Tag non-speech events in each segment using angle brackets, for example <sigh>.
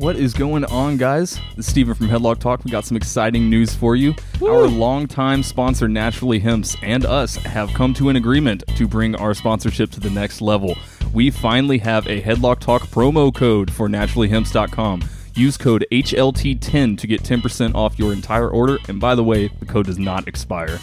What is going on, guys? This is Steven from Headlock Talk. We got some exciting news for you. Our longtime sponsor, Naturally Hemps, and us have come to an agreement to bring our sponsorship to the next level. We finally have a Headlock Talk promo code for naturallyhemps.com. Use code HLT10 to get 10% off your entire order. And by the way, the code does not expire.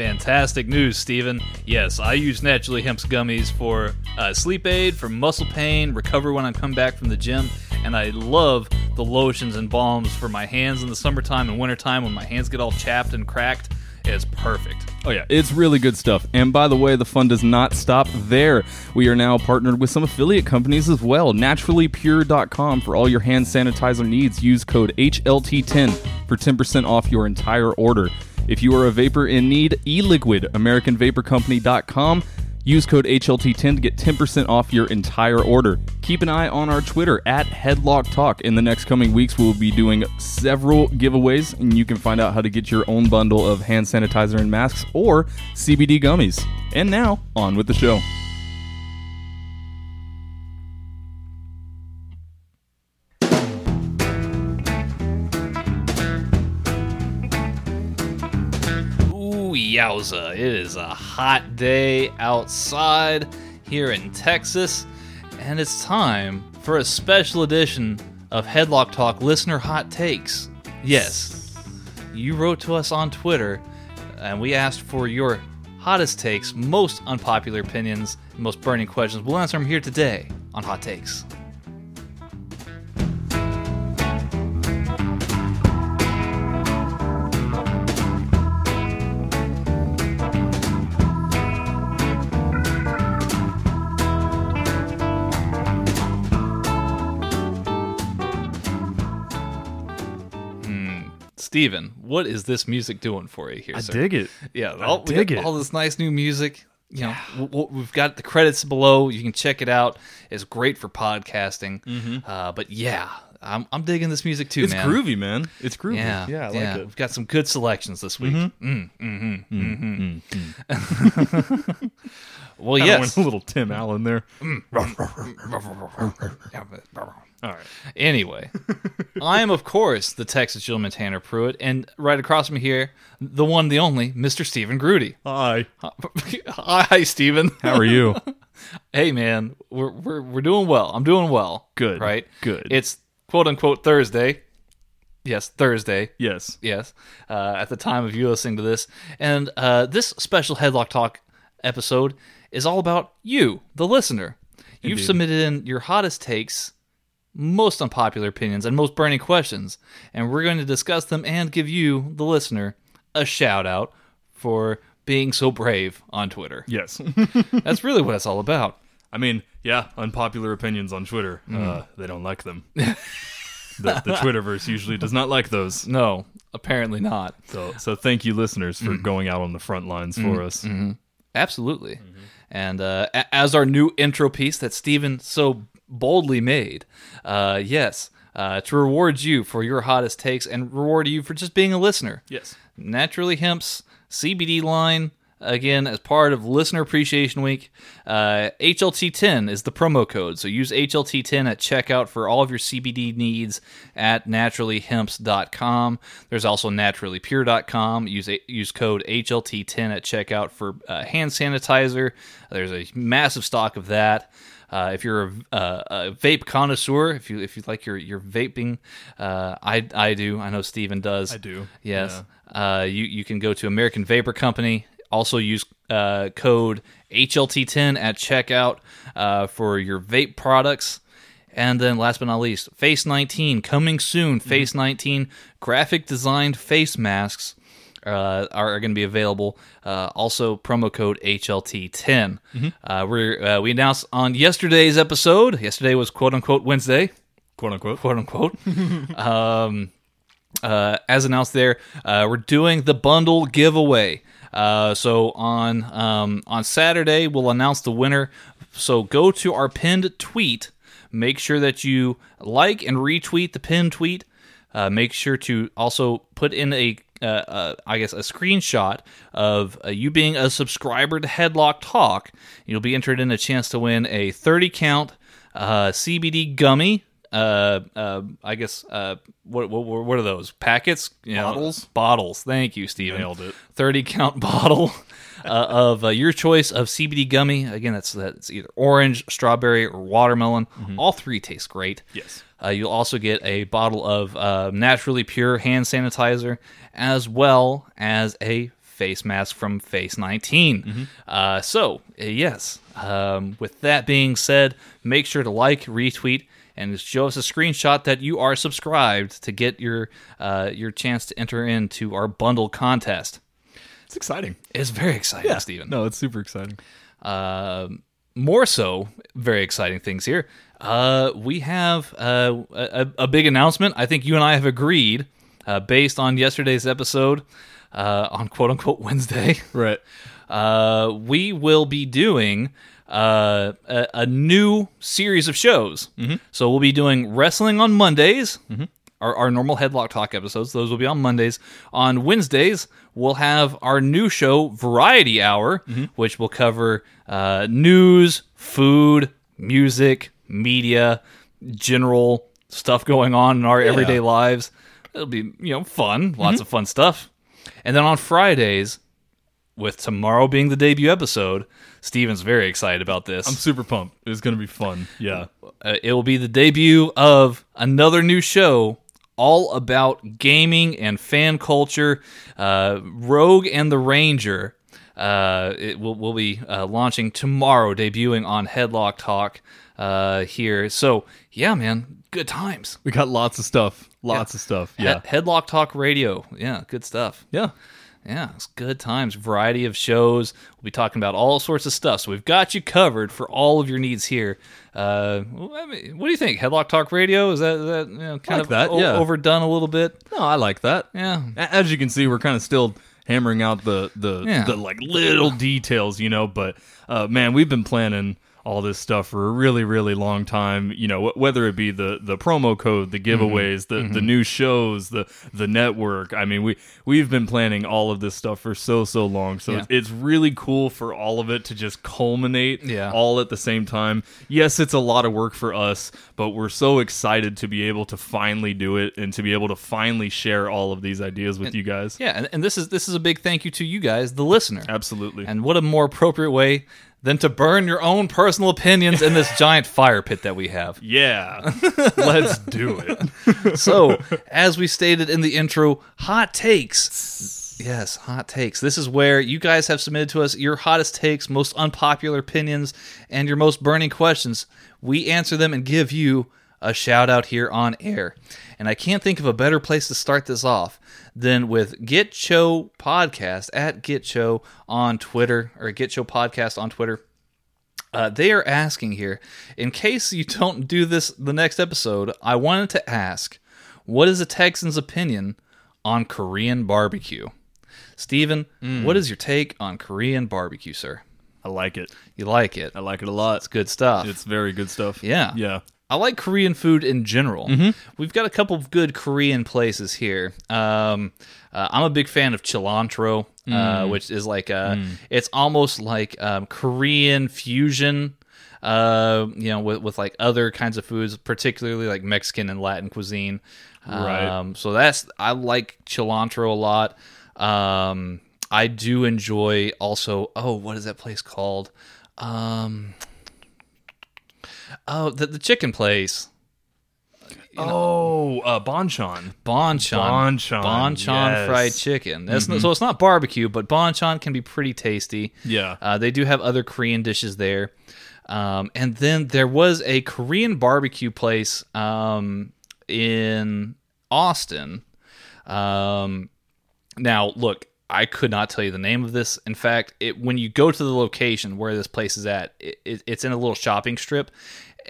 Fantastic news, Steven. Yes, I use Naturally Hemp's gummies for uh, sleep aid, for muscle pain, recover when I come back from the gym, and I love the lotions and balms for my hands in the summertime and wintertime when my hands get all chapped and cracked. It's perfect. Oh, yeah, it's really good stuff. And by the way, the fun does not stop there. We are now partnered with some affiliate companies as well. NaturallyPure.com for all your hand sanitizer needs. Use code HLT10 for 10% off your entire order. If you are a vapor in need, eLiquid, AmericanVaporCompany.com. Use code HLT10 to get 10% off your entire order. Keep an eye on our Twitter at Headlock Talk. In the next coming weeks, we'll be doing several giveaways, and you can find out how to get your own bundle of hand sanitizer and masks or CBD gummies. And now, on with the show. Yowza. It is a hot day outside here in Texas, and it's time for a special edition of Headlock Talk Listener Hot Takes. Yes, you wrote to us on Twitter, and we asked for your hottest takes, most unpopular opinions, most burning questions. We'll answer them here today on Hot Takes. Steven, what is this music doing for you here, I sir? dig it. Yeah, all, we dig it. all this nice new music. You know, w- w- we've got the credits below. You can check it out. It's great for podcasting. Uh, but yeah, I'm, I'm digging this music too, It's man. groovy, man. It's groovy. Yeah, yeah, I like yeah. it. We've got some good selections this week. Mm, mhm, mhm. <laughs> well, Kinda yes. went a little Tim Allen there. <laughs> <laughs> All right. Anyway, <laughs> I am, of course, the Texas gentleman Tanner Pruitt, and right across from here, the one, the only, Mr. Steven Grudy. <laughs> Hi. Hi, Steven. How are you? <laughs> hey, man, we're, we're we're doing well. I'm doing well. Good. right? Good. It's quote unquote Thursday. Yes, Thursday. yes. Yes, uh, at the time of you listening to this, and uh, this special Headlock Talk episode is all about you, the listener. You've Indeed. submitted in your hottest takes, most unpopular opinions, and most burning questions, and we're going to discuss them and give you, the listener, a shout out for being so brave on Twitter. Yes. <laughs> <laughs> That's really what it's all about. I mean, yeah, unpopular opinions on Twitter. Hmm. Uh, they don't like them. the, the <laughs> Twitterverse usually does not like those. No, apparently not. So, so thank you, listeners, for hmm. going out on the front lines hmm. for us. Mm-hmm. Absolutely. Mm-hmm. And uh, as our new intro piece that Steven so boldly made, uh, yes, uh, to reward you for your hottest takes and reward you for just being a listener. Yes. Naturally Hemp's CBD line again, as part of Listener Appreciation Week, uh, HLT10 is the promo code. So use HLT10 at checkout for all of your CBD needs at naturallyhemps.com. There's also naturallypure.com. Use use code HLT10 at checkout for uh, hand sanitizer. There's a massive stock of that. Uh, if you're a, a, a, vape connoisseur, if you if you like your your vaping, uh, I I do. I know Steven does. I do. Yes. Uh, you you can go to American Vapor Company. Also use uh, code HLT10 at checkout uh, for your vape products. And then last but not least, Face 19 coming soon. Face 19 graphic designed face masks uh, are, going to be available. Uh, also, promo code HLT10. Uh, we uh, we announced on yesterday's episode. Yesterday was quote unquote Wednesday, Quote unquote. quote unquote. <laughs> um, uh, as announced there, uh, we're doing the bundle giveaway. Uh, so on um, on Saturday, we'll announce the winner. So go to our pinned tweet. Make sure that you like and retweet the pinned tweet. Uh, make sure to also put in a uh, uh, I guess, a screenshot of uh, you being a subscriber to Headlock Talk. You'll be entered in a chance to win a 30 count uh, CBD gummy. Uh, uh, I guess, uh, what, what what are those packets? You know, Bottles? bottles. Thank you, Steven. Nailed it. 30 count <laughs> bottle uh, of uh, your choice of CBD gummy. Again, that's that's either orange, strawberry, or watermelon. All three taste great. Yes. Uh, you'll also get a bottle of uh, naturally pure hand sanitizer, as well as a face mask from Face 19. Uh, so, uh, yes, um, with that being said, make sure to like, retweet, and show us a screenshot that you are subscribed to get your uh, your chance to enter into our bundle contest. It's exciting. It's very exciting, yeah. Steven. No, it's super exciting. Um, more so, very exciting things here. Uh, we have uh, a, a big announcement. I think you and I have agreed, uh, based on yesterday's episode uh, on quote unquote Wednesday. <laughs> Right. Uh, we will be doing uh, a, a new series of shows. So we'll be doing wrestling on Mondays. Our, our normal Headlock Talk episodes, those will be on Mondays. On Wednesdays, we'll have our new show, Variety Hour, which will cover uh, news, food, music, media, general stuff going on in our everyday lives. It'll be, you know, fun, lots of fun stuff. And then on Fridays, with tomorrow being the debut episode, Steven's very excited about this. I'm super pumped. It's going to be fun. Yeah. Uh, it will be the debut of another new show all about gaming and fan culture. Uh, Rogue and the Ranger. Uh, it will will be uh, launching tomorrow, debuting on Headlock Talk uh, here. So yeah, man, good times. We got lots of stuff. Lots of stuff. Yeah. He- Headlock Talk Radio. Yeah, good stuff. yeah. Yeah, it's good times. Variety of shows. We'll be talking about all sorts of stuff. So we've got you covered for all of your needs here. Uh, I mean, what do you think? Headlock Talk Radio is that, is that you know, kind like of that, o- yeah. overdone a little bit? No, I like that. Yeah. As you can see, we're kind of still hammering out the the, Yeah. the like little details, you know. But uh, man, we've been planning all this stuff for a really really long time. You know, whether it be the the promo code, the mm-hmm. giveaways, the the mm-hmm. new shows, the the network. I mean, we we've been planning all of this stuff for so so long. So Yeah. it's, really cool for all of it to just culminate Yeah. all at the same time. Yes, it's a lot of work for us, but we're so excited to be able to finally do it and to be able to finally share all of these ideas with you guys. Yeah, and, and this is this is a big thank you to you guys, the listener. Absolutely. And what a more appropriate way than to burn your own personal opinions in this <laughs> giant fire pit that we have. yeah. <laughs> Let's do it. <laughs> so, as we stated in the intro, hot takes. Yes, hot takes. This is where you guys have submitted to us your hottest takes, most unpopular opinions, and your most burning questions. We answer them and give you a shout out here on air. And I can't think of a better place to start this off than with Get Show Podcast at Get Show on Twitter or Get Show Podcast on Twitter. Uh, they are asking here, in case you don't do this the next episode, I wanted to ask, what is a Texan's opinion on Korean barbecue? Steven, what is your take on Korean barbecue, sir? I like it. You like it? I like it a lot. It's good stuff. It's very good stuff. Yeah. Yeah. I like Korean food in general. Mm-hmm. We've got a couple of good Korean places here. Um, uh, I'm a big fan of Chi'Lantro, uh, Mm. which is like uh it's almost like um, Korean fusion. Uh, you know, with, with like other kinds of foods, particularly like Mexican and Latin cuisine. Right. Um, so that's I like Chi'Lantro a lot. Um, I do enjoy also. Oh, what is that place called? Um, oh, the the chicken place. Oh, uh, Bonchon. Bonchon. Bonchon, Bonchon yes. fried chicken. That's not- so it's not barbecue, but Bonchon can be pretty tasty. Yeah. Uh, they do have other Korean dishes there. Um, and then there was a Korean barbecue place um, in Austin. Um, now, look, I could not tell you the name of this. In fact, it, when you go to the location where this place is at, it, it, it's in a little shopping strip.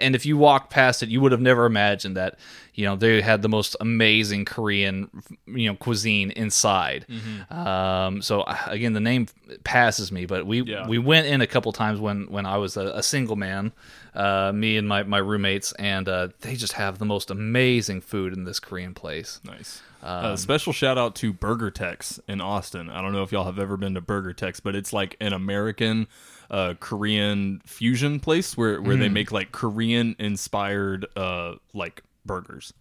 And if you walk past it, you would have never imagined that, you know, they had the most amazing Korean, you know, cuisine inside. Um, so uh, again, the name passes me, but we Yeah. we went in a couple times when when I was a, a single man, uh, me and my my roommates, and uh, they just have the most amazing food in this Korean place. Nice. Um, uh, special shout out to Burger Tex in Austin. I don't know if y'all have ever been to Burger Tex, but it's like an American uh, Korean fusion place where, where they Mm-hmm. make like Korean inspired uh, like burgers,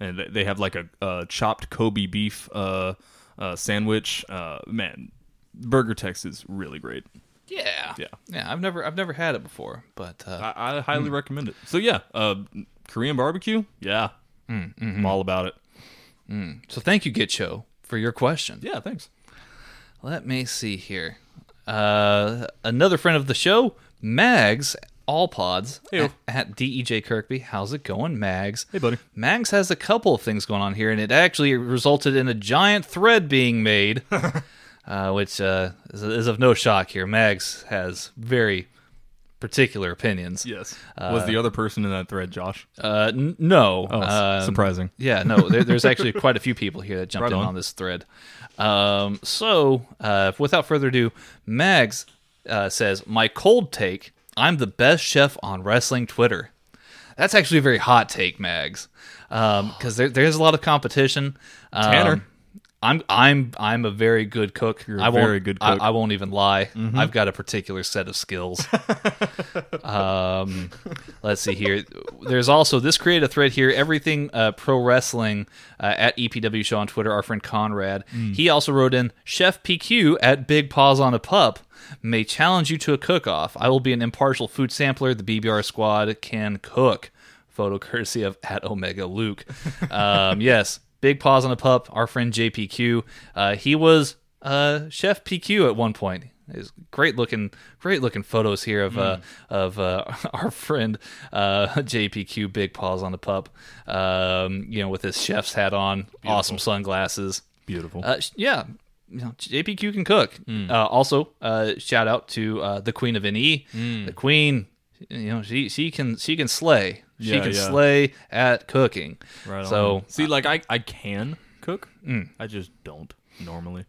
and they- have like a, a chopped Kobe beef uh, uh, sandwich. Uh, man, Burger Tex is really great. Yeah, Yeah. yeah. I've never I've never had it before, but uh, I, I Hmm. highly recommend it. So yeah, uh, Korean barbecue. Yeah, Hmm, I'm all about it. so thank you, Gitcho, for your question. Yeah, thanks. Let me see here. Uh, another friend of the show, Mags, all pods at, at DEJ Kirkby. How's it going, Mags? Hey, buddy. Mags has a couple of things going on here, and it actually resulted in a giant thread being made, <laughs> uh, which uh, is, is of no shock here. Mags has very particular opinions. Yes. Was the other person in that thread Josh? Uh, n- no. Oh, Um, surprising. Yeah, no, there, there's <laughs> actually quite a few people here that jumped Right in on. on this thread. Um, so, uh, without further ado, Mags uh, says, My cold take I'm the best chef on wrestling Twitter. That's actually a very hot take, Mags, because there, there's a lot of competition. Um, Tanner. I'm I'm I'm a very good cook. You're I very good I- cook. Mm-hmm. I, won't even lie. I've got a particular set of skills. <laughs> um, let's see here. There's also this create a thread here. Everything uh, pro wrestling uh, at EPW show on Twitter. Our friend Conrad. Mm. He also wrote in Chef PQ at Big Paws on a Pup may challenge you to a cook off. I will be an impartial food sampler. The BBR squad can cook. Photo courtesy of at Omega Luke. <laughs> Um, yes, Big Paws on a Pup. Our friend JPQ. Uh, he was uh, Chef PQ at one point. There's great looking, great looking photos here of uh, of uh, <laughs> our friend uh, <laughs> JPQ, Big Paws on the Pup. Um, you know, with his chef's hat on, awesome sunglasses. Beautiful. Uh, yeah, you know, JPQ can cook. Uh, also, uh, shout out to uh, the Queen of NE. The Queen, you know, she she can she can slay. She Yeah, can yeah. slay at cooking. right so on. see, like I, I can cook. Mm. I just don't normally.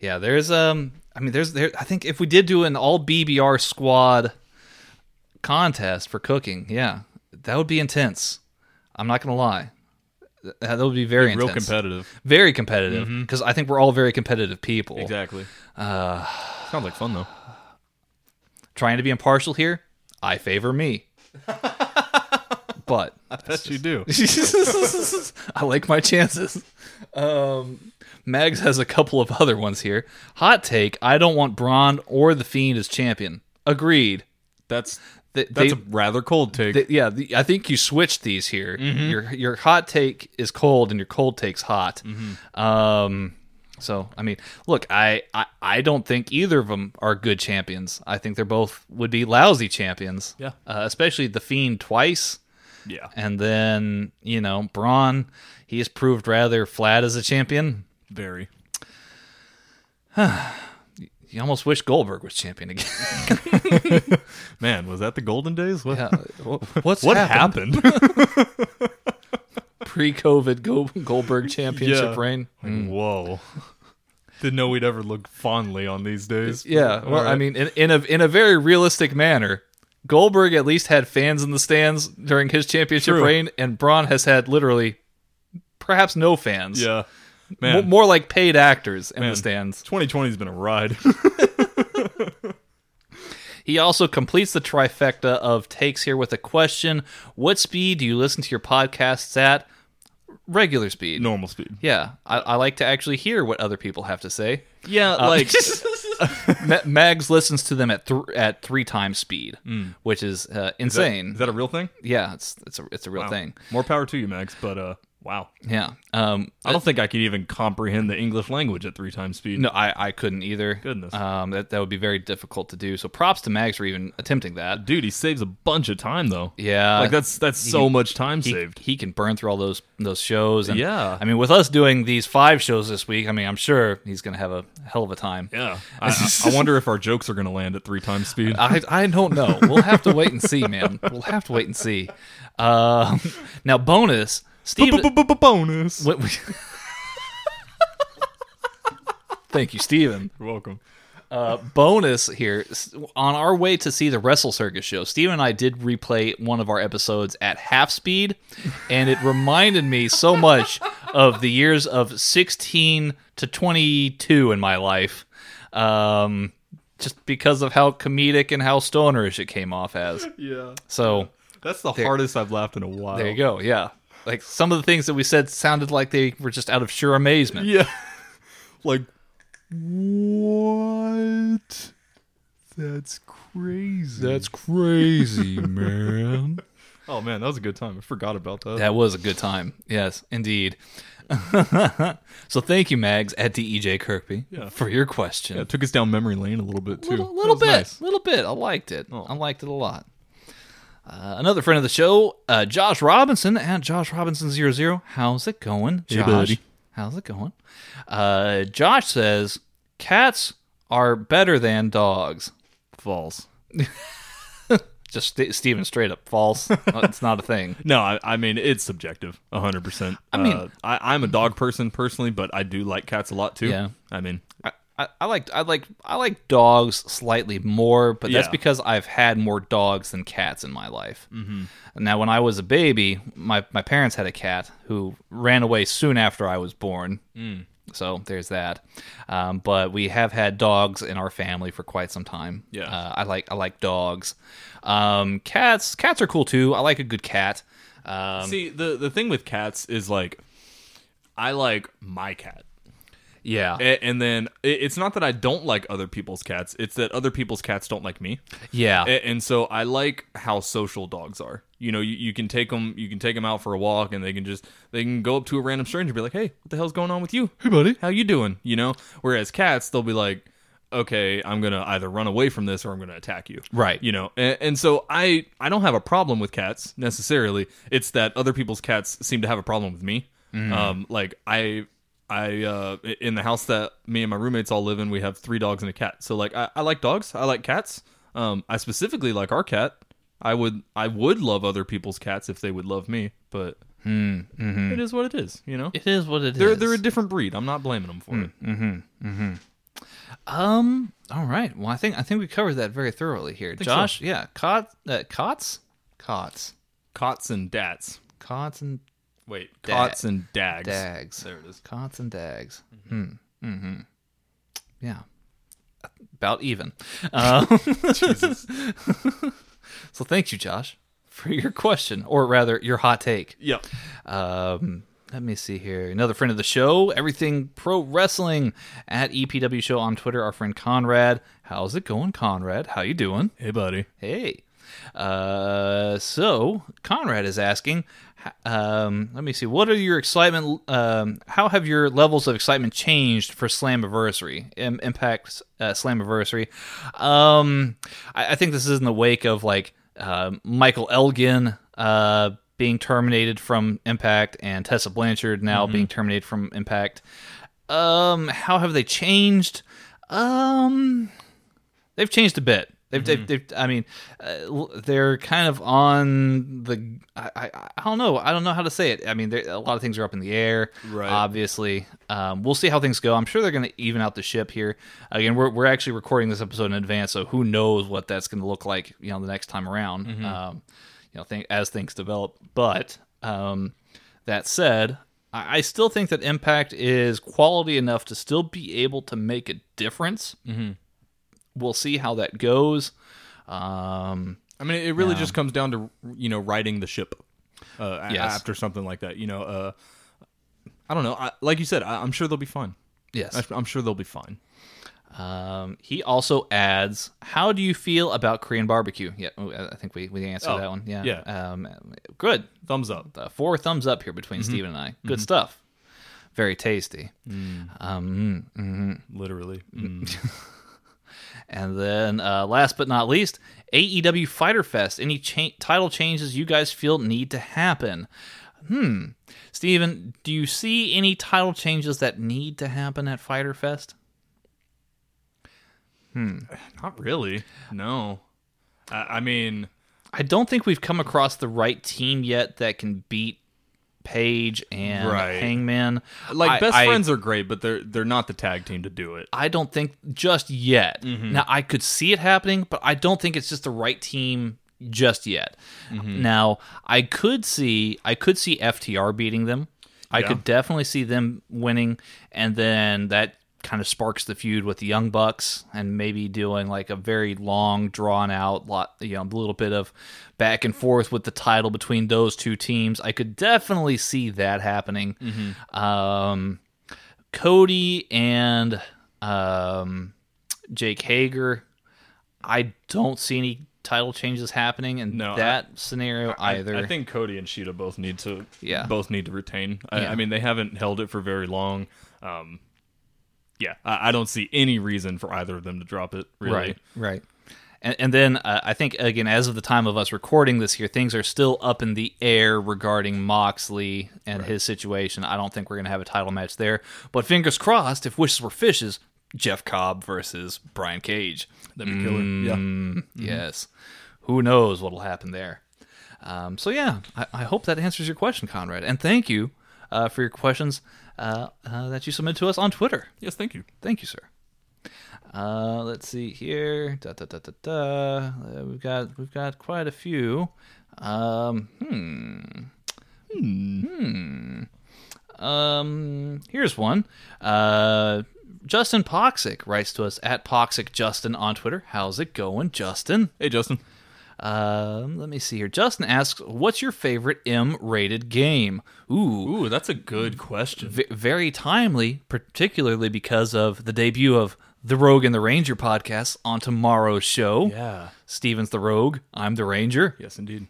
yeah, there's um, I mean, there's there. I think if we did do an all BBR squad contest for cooking, yeah, that would be intense. I'm not gonna lie. That would be very Real intense. competitive. very competitive because I think we're all very competitive people. Exactly. Uh, Sounds like fun though. Trying to be impartial here, I favor me. but <laughs> I Bet you do. <laughs> I like my chances. Um, Mags has a couple of other ones here. Hot take: I don't want Braun or the Fiend as champion. Agreed. That's They, that's they- a rather cold take. they- yeah, the, I think you switched these here. Your your hot take is cold, and your cold take's hot. Um, so I mean, look, I, I I don't think either of them are good champions. I think they're both would be lousy champions. Yeah. uh, especially the Fiend twice. yeah. And then, you know, Braun, he has proved rather flat as a champion. Very. <sighs> You almost wish Goldberg was champion again. <laughs> Man, was that the golden days? What, Yeah, <laughs> What's what happened? happened? <laughs> Pre-COVID Goldberg championship Yeah. reign. Whoa. Didn't know we'd ever look fondly on these days. Yeah, well, All I mean, in, in a in a very realistic manner, Goldberg at least had fans in the stands during his championship True. reign, and Braun has had literally perhaps no fans. Yeah, man. more like paid actors in Man. the stands. 2020's been a ride. <laughs> <laughs> He also completes the trifecta of takes here with a question: What speed do you listen to your podcasts at? Regular speed. Normal speed. Yeah, I, I like to actually hear what other people have to say. Yeah, Uh, like <laughs> <laughs> Ma- Mags listens to them at th- at three times speed, which is uh, insane. Mm. Is that a real thing? yeah, it's it's a it's a real Wow. thing. More power to you, mags But uh, wow. Yeah. Um, I don't think I could even comprehend the English language at three times speed. no, I, I couldn't either. Goodness. Um, that that would be very difficult to do. So props to Mags for even attempting that. Dude, he saves a bunch of time though. Yeah. like that's that's so he- much time He, saved. he can burn through all those those shows. And, Yeah. I mean, with us doing these five shows this week, I mean, I'm sure he's going to have a hell of a time. Yeah, I, <laughs> I, I wonder if our jokes are gonna land at three times speed. I, I don't know. We'll have to wait and see, man. We'll have to wait and see. Um, <laughs> now, bonus, Steve. Bonus. what we- Thank you, Steven. You're welcome. Uh, bonus here s- on our way to see the Wrestle Circus show. Steven and I did replay one of our episodes at half speed, and it reminded me so much of the years of 16 to 22 in my life. Um, just because of how comedic and how stonerish it came off as. Yeah, So that's the hardest I've laughed in a while. there you go. Yeah. Like some of the things that we said sounded like they were just out of sheer amazement. Yeah, <laughs> like what? That's crazy. That's crazy, <laughs> man. oh man, that was a good time. I forgot about that. That was a good time. Yes, indeed. <laughs> so thank you, Mags at DEJ Kirkby, Yeah. for your question. Yeah, it took us down memory lane a little bit too. little, little was bit, nice. little bit. I liked it. Oh. I liked it a lot. Uh, another friend of the show, uh, Josh Robinson at Josh Robinson 00. How's it going, Hey, Josh? buddy. How's it going? Uh, Josh says cats are better than dogs. False. <laughs> Just st- Steven straight up false. <laughs> it's not a thing. No, I, I mean it's subjective, hundred percent. I mean- uh, I, I'm a dog person personally, but I do like cats a lot too. Yeah. I mean, I, I, I like I like I like dogs slightly more, but that's Yeah. because I've had more dogs than cats in my life. Mm-hmm. Now, when I was a baby, my my parents had a cat who ran away soon after I was born. Mm. So there's that. Um, but we have had dogs in our family for quite some time. Yeah. uh, I like I like dogs. Um, cats cats are cool too. I like a good cat. Um, see the the thing with cats is like, I like my cat. Yeah, A- And then it- it's not that I don't like other people's cats; it's that other people's cats don't like me. yeah, A- And so I like how social dogs are. You know, you, you can take them, you can take them out for a walk, and they can just they can go up to a random stranger, and be like, "Hey, what the hell's going on with you? Hey, buddy, how you doing?" You know. Whereas cats, they'll be like, "Okay, I'm gonna either run away from this or I'm gonna attack you." Right. You know. And, and so I I don't have a problem with cats necessarily. It's that other people's cats seem to have a problem with me. Um, like I I uh in the house that me and my roommates all live in, we have three dogs and a cat. So like I, I like dogs, I like cats. Um, I specifically like our cat. I would I would love other people's cats if they would love me, but it is what it is. You know, it is what it is. they're they're a different breed. I'm not blaming them for it. Um. All right. Well, I think I think we covered that very thoroughly here, so. Josh. Yeah. Cot. Uh, cots. Cots. Cots and dats. Cots and Wait, Da- cots and dags. dags. There it is. Cots and dags. Hmm. Mm-hmm. Yeah. About even. <laughs> Um, Jesus. <laughs> so thank you, Josh, for your question, or rather, your hot take. Yep. Um, let me see here. Another friend of the show, everything pro wrestling at EPW Show on Twitter. Our friend Conrad. How's it going, Conrad? How you doing? Hey, buddy. Hey. Uh, so Conrad is asking, h- um, let me see, what are your excitement? Um, how have your levels of excitement changed for Slammiversary? Im- Impact uh, Slammiversary. Um, I, I think this is in the wake of like uh, Michael Elgin uh, being terminated from Impact and Tessa Blanchard now being terminated from Impact. Um, how have they changed? Um, they've changed a bit. They've, they've, they've I mean, uh, they're kind of on the. I, I, I don't know. I don't know how to say it. I mean, a lot of things are up in the air. Right. Obviously, um, we'll see how things go. I'm sure they're going to even out the ship here. Again, we're we're actually recording this episode in advance, so who knows what that's going to look like. You know, the next time around. Um, you know, as things develop. But um, that said, I, I still think that Impact is quality enough to still be able to make a difference. Mm-hmm. We'll see how that goes. Um, I mean, it really just comes down to you know riding the ship uh, Yes. after something like that. You know, uh, I don't know. I, like you said, I, I'm sure they'll be fine. yes. I, I'm sure they'll be fine. Um, he also adds, "How do you feel about Korean barbecue?" Yeah, I think we we answered Oh, that one. Yeah, yeah. Um, good. Thumbs up. Uh, four thumbs up here between Steven and I. Good stuff. Very tasty. Um, <laughs> mm, Literally. Mm. And then, uh, last but not least, AEW Fyter Fest. Any cha- title changes you guys feel need to happen? Hmm. Steven, do you see any title changes that need to happen at Fyter Fest? Hmm. <sighs> Not really. No. I, I mean, I don't think we've come across the right team yet that can beat Page and Right. Hangman. like I- best I- friends are great, but they're they're not the tag team to do it. I don't think just yet. Mm-hmm. Now I could see it happening, but I don't think it's just the right team just yet. Mm-hmm. Now I could see I could see FTR beating them. I Yeah. could definitely see them winning, and then that kind of sparks the feud with the Young Bucks, and maybe doing like a very long, drawn out lot, you know, a little bit of back and forth with the title between those two teams. I could definitely see that happening. Mm-hmm. Um, Cody and um, Jake Hager, I don't see any title changes happening in No, that scenario I- either. I, think Cody and Shida both need to Yeah. both need to retain. I, Yeah. I mean, they haven't held it for very long. Um, yeah, I, I don't see any reason for either of them to drop it. Really. Right, right. And, and then uh, I think again, as of the time of us recording this here, things are still up in the air regarding Moxley and his situation. I don't think we're going to have a title match there. But fingers crossed, if wishes were fishes, Jeff Cobb versus Brian Cage. That'd be killer. Yeah. Mm, Yes. Who knows what'll happen there? Um, so yeah, I, I hope that answers your question, Conrad. And thank you uh, for your questions uh, uh, that you submitted to us on Twitter. Yes, thank you. Thank you, sir. Uh, let's see here. Da, da, da, da, da. Uh, we've got we've got quite a few. Um, hmm. Hmm. Um, here's one. Uh, Justin Poxic writes to us at Poxic Justin on Twitter. How's it going, Justin? Hey, Justin. Um, let me see here. Justin asks, "What's your favorite M-rated game?" Ooh, Ooh, that's a good question. v- very timely, particularly because of the debut of the Rogue and the Ranger podcast on tomorrow's show. Yeah. Steven's the Rogue, I'm the Ranger. Yes, indeed.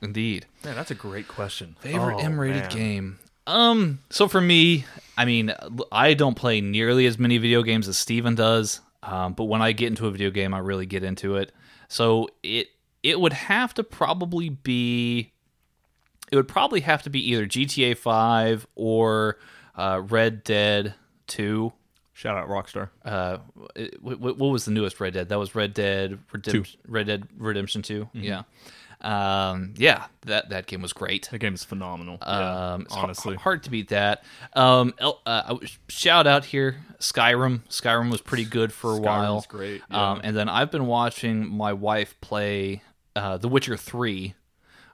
Indeed. Man, that's a great question. Favorite Oh, M-rated man. game. Um, so for me, I mean, I don't play nearly as many video games as Steven does. Um, but when I get into a video game, I really get into it. So it it would have to probably be it would probably have to be either GTA 5 or uh, Red Dead 2. Shout out Rockstar. Uh, it- what, what was the newest Red Dead? That was Red Dead Redemption. Red Dead Redemption 2. Yeah. Um, yeah, that that game was great. That game is phenomenal. Um, yeah, honestly. hard to beat that. Um, uh, shout out here, Skyrim. Skyrim was pretty good for a while. Skyrim's great, Um, and then I've been watching my wife play uh, The Witcher Three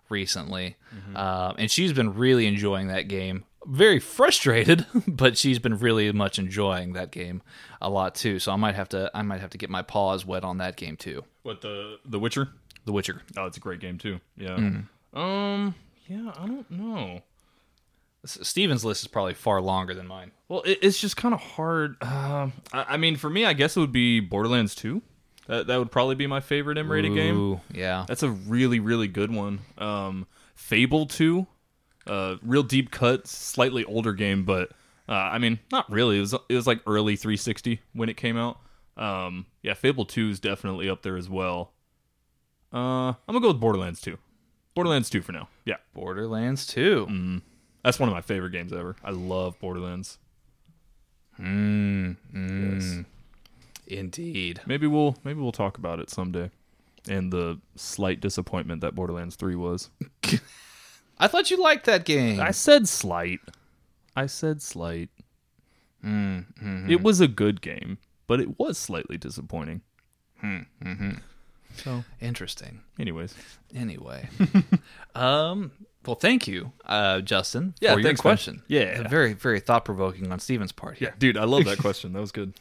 recently, Mm-hmm. um, and she's been really enjoying that game. Very frustrated, <laughs> but she's been really much enjoying that game a lot too. So I might have to I might have to get my paws wet on that game too. What the The Witcher? The Witcher. Oh, it's a great game too. Yeah. Mm-hmm. Um. Yeah, I don't know. Steven's list is probably far longer than mine. Well, it, it's just kind of hard. Um, I, I mean, for me, I guess it would be Borderlands 2. That that would probably be my favorite M-rated game. Yeah. That's a really really good one. Um, Fable 2, uh, real deep cut, slightly older game, but uh, I mean, not really. It was it was like early 360 when it came out. Um, yeah, Fable 2 is definitely up there as well. Uh, I'm gonna go with Borderlands 2. Borderlands 2 for now. Yeah, Borderlands 2. Mm. that's one of my favorite games ever. I love Borderlands. Mm, Yes. Indeed. Maybe we'll maybe we'll talk about it someday. And the slight disappointment that Borderlands 3 was. <laughs> I thought you liked that game. I said slight. I said slight. Mm-hmm. It was a good game, but it was slightly disappointing. So interesting. Anyways, Anyway, <laughs> um, well, thank you, uh, Justin, Yeah, for your thanks, man. question. Yeah. very, very thought provoking on Steven's part here. dude, I love that <laughs> question. That was good.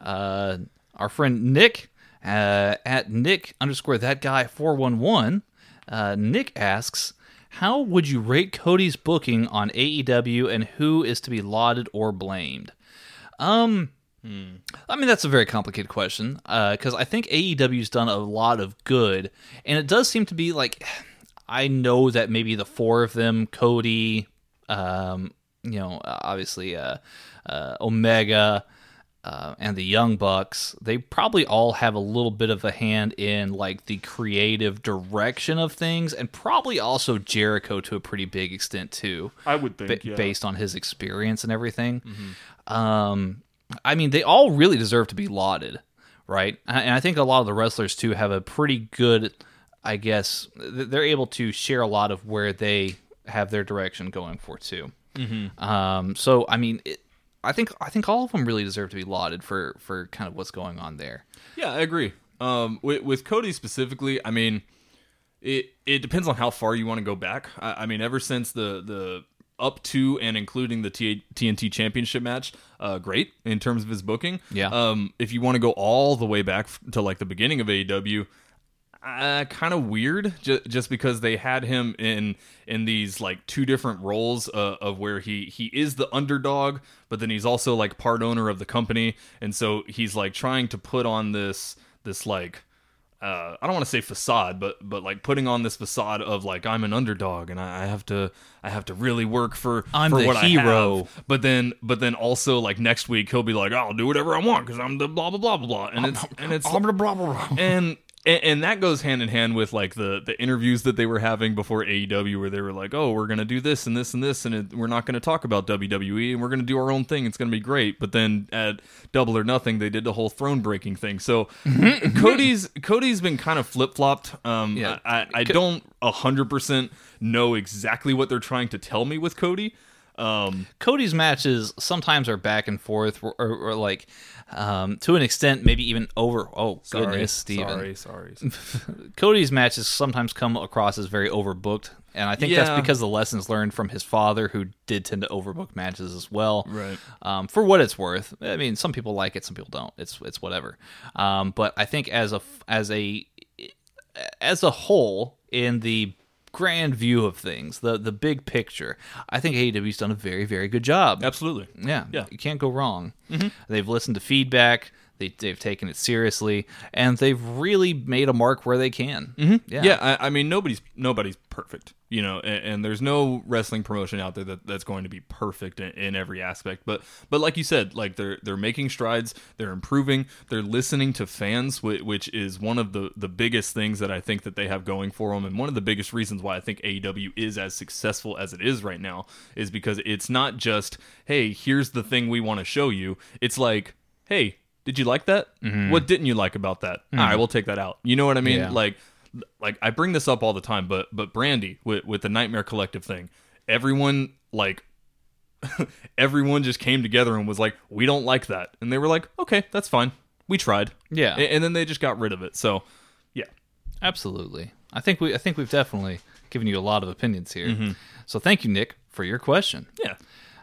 Uh, our friend Nick uh, at Nick underscore that guy four one one. uh, Nick asks, "How would you rate Cody's booking on AEW, and who is to be lauded or blamed?" Um, I mean that's a very complicated question because I think AEW's done a lot of good, and it does seem to be like I know that maybe the four of them, Cody, um, you know, obviously uh, uh, Omega uh, and the Young Bucks, they probably all have a little bit of a hand in like the creative direction of things, and probably also Jericho to a pretty big extent too, I would think, ba- yeah. based on his experience and everything. Um, I mean, they all really deserve to be lauded, right? And I think a lot of the wrestlers too have a pretty good, I guess, they're able to share a lot of where they have their direction going for too. Mm-hmm. Um, so I mean, it, I think I think all of them really deserve to be lauded for for kind of what's going on there. Yeah, I agree. Um, with, with Cody specifically, I mean, it it depends on how far you want to go back. I, I mean, ever since the the up to and including the T- TNT Championship match, uh, great in terms of his booking. Yeah. Um, if you want to go all the way back to like the beginning of AEW, uh, kind of weird ju- just because they had him in in these like two different roles uh, of where he he is the underdog but then he's also like part owner of the company and so he's like trying to put on this this like uh, I don't want to say facade, but but like putting on this facade of like I'm an underdog and I, I have to I have to really work for I'm for the what I hero. have. But then but then also like next week he'll be like I'll do whatever I want because I'm the blah blah blah blah blah and it's and it's and and, and that goes hand in hand with like the the interviews that they were having before AEW, where they were like, "Oh, we're gonna do this and this and this, and it, we're not gonna talk about WWE, and we're gonna do our own thing. It's gonna be great." But then at Double or Nothing, they did the whole throne breaking thing. So <laughs> Cody's Cody's been kind of flip flopped. Um, Yeah. I, I don't hundred percent know exactly what they're trying to tell me with Cody. Um, Cody's matches sometimes are back and forth, or, or, or like um, to an extent, maybe even over. Oh sorry, goodness, Steven. sorry, sorry. <laughs> Cody's matches sometimes come across as very overbooked, and I think Yeah. that's because the lessons learned from his father, who did tend to overbook matches as well. Right. Um, for what it's worth, I mean, some people like it, some people don't. It's it's whatever. Um, but I think as a as a as a whole, in the grand view of things, the the big picture, I think AEW's done a very very good job. Absolutely. Yeah, Yeah. you can't go wrong. They've listened to feedback. They, they've taken it seriously, and they've really made a mark where they can. Mm-hmm. Yeah, yeah I, I mean nobody's nobody's perfect you know and, and there's no wrestling promotion out there that, that's going to be perfect in, in every aspect. But but like you said like they're they're making strides they're improving they're listening to fans which, which is one of the the biggest things that i think that they have going for them and one of the biggest reasons why i think aew is as successful as it is right now is because it's not just hey here's the thing we want to show you. It's like hey did you like that? Mm-hmm. What didn't you like about that? All right mm-hmm. we'll take that out. You know what i mean? Yeah. like like I bring this up all the time, but but Brandi with with the Nightmare Collective thing, everyone like <laughs> everyone just came together and was like, we don't like that, and they were like, okay, that's fine, we tried, Yeah. A- and, then they just got rid of it. So yeah, absolutely. I think we I think we've definitely given you a lot of opinions here. Mm-hmm. So thank you, Nick, for your question. yeah,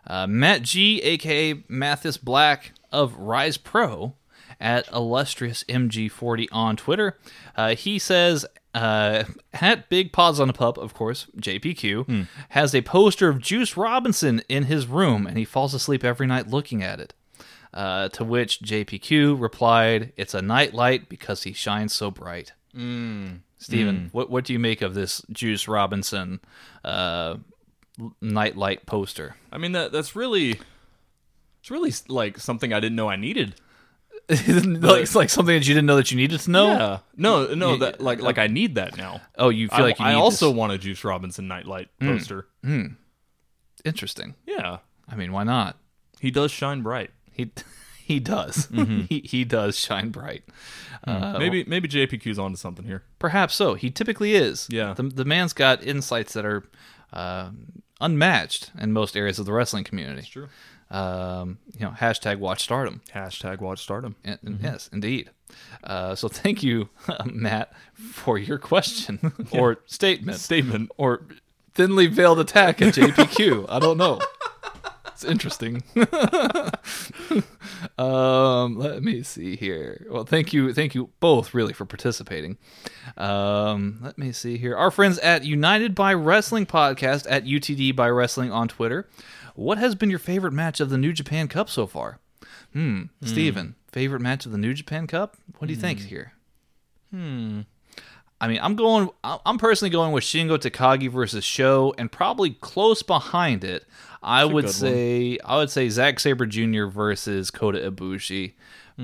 Uh, Matt G, aka Mathis Black of Rise Pro, at illustrious MG40 on Twitter. Uh, he says, uh, at Big Paws on a Pup, of course, JPQ, has a poster of Juice Robinson in his room, and he falls asleep every night looking at it. Uh, to which JPQ replied, "It's a nightlight because he shines so bright." Mm. Steven, what what do you make of this Juice Robinson uh, nightlight poster? I mean that that's really it's really like something I didn't know I needed. <laughs> like, it's like something that you didn't know that you needed to know. Yeah, no, no, You- that uh, like like I need that now. Oh, you feel I, like you I need also this? want a Juice Robinson Nightlight hmm. poster. Hmm. interesting. Yeah, I mean, why not? he does shine bright. He <laughs> he does. <laughs> Mm-hmm. he he does shine bright. Hmm. Uh, maybe maybe JPQ's onto something here. Perhaps so. He typically is. Yeah. The, the man's got insights that are uh, unmatched in most areas of the wrestling community. true. Um, you know, hashtag watch stardom. Hashtag watch stardom. And, and Yes, indeed. Uh, so thank you, <laughs> Matt, for your question <laughs> or statement Statement. or thinly veiled attack at JPQ. I don't know. It's interesting. <laughs> um, let me see here. Well, thank you, thank you both really for participating. Um, let me see here. Our friends at United by Wrestling podcast at UTD by Wrestling on Twitter. What has been your favorite match of the New Japan Cup so far? Hmm, Steven, favorite match of the New Japan Cup? What do you think here? Hmm. I mean, I'm going. I'm personally going with Shingo Takagi versus SHO, and probably close behind it, I would say I would say Zack Sabre Jr. versus Kota Ibushi,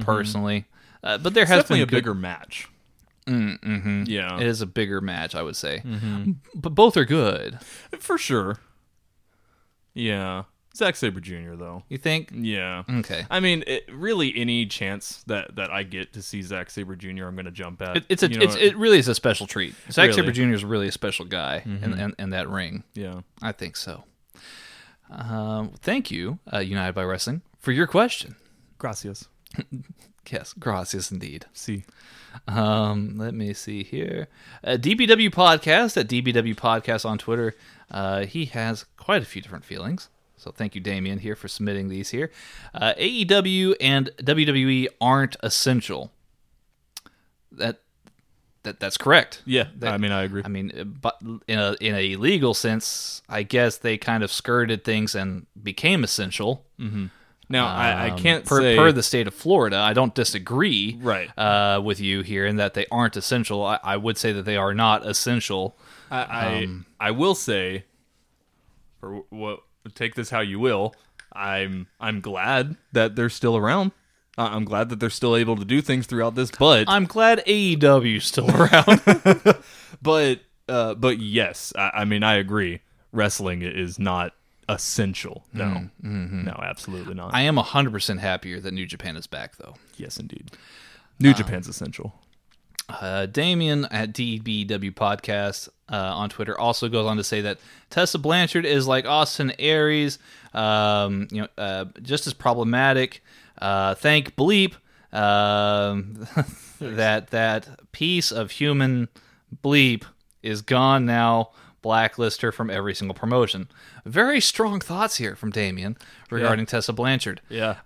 personally. Uh, but there It's has definitely been a good- bigger match. Mm-hmm. Yeah, It is a bigger match, I would say. But both are good. for sure. Yeah, Zack Sabre Jr. though. You think? Yeah. Okay. I mean, it, really, any chance that, that I get to see Zack Sabre Jr., I'm going to jump at. It, it's a. You know, it's, it really is a special treat. Zack Really. Sabre Jr. is really a special guy in, in, in that ring. yeah. I think so. Um, thank you, uh, United by Wrestling, for your question. Gracias. <laughs> Yes, gracias indeed. See. Um, let me see here. Uh, DBW Podcast at DBW Podcast on Twitter. Uh, he has quite a few different feelings. So thank you, Damien, here for submitting these here. Uh, AEW and WWE aren't essential. That that that's correct. Yeah, That- I mean, I agree. I mean, uh, but in a in a legal sense, I guess they kind of skirted things and became essential. now, I, I Um, can't per, say per the state of Florida. I don't disagree, Right. uh, with you here in that they aren't essential. I, I would say that they are not essential. I I, um, I will say, for what take this how you will. I'm I'm glad that they're still around. Uh, I'm glad that they're still able to do things throughout this. But I'm glad AEW's still <laughs> around. <laughs> but uh, but yes, I, I mean I agree. Wrestling is not essential. No, no, absolutely not. Mm-hmm. I am hundred percent happier that New Japan is back, though. yes, indeed. New Japan's essential. Uh, Damien at DBW Podcast uh, on Twitter also goes on to say that Tessa Blanchard is like Austin Aries, um, you know, uh, just as problematic. Uh, thank bleep um, <laughs> that that piece of human bleep is gone now. Blacklist her from every single promotion. Very strong thoughts here from Damien regarding Tessa Blanchard. Yeah.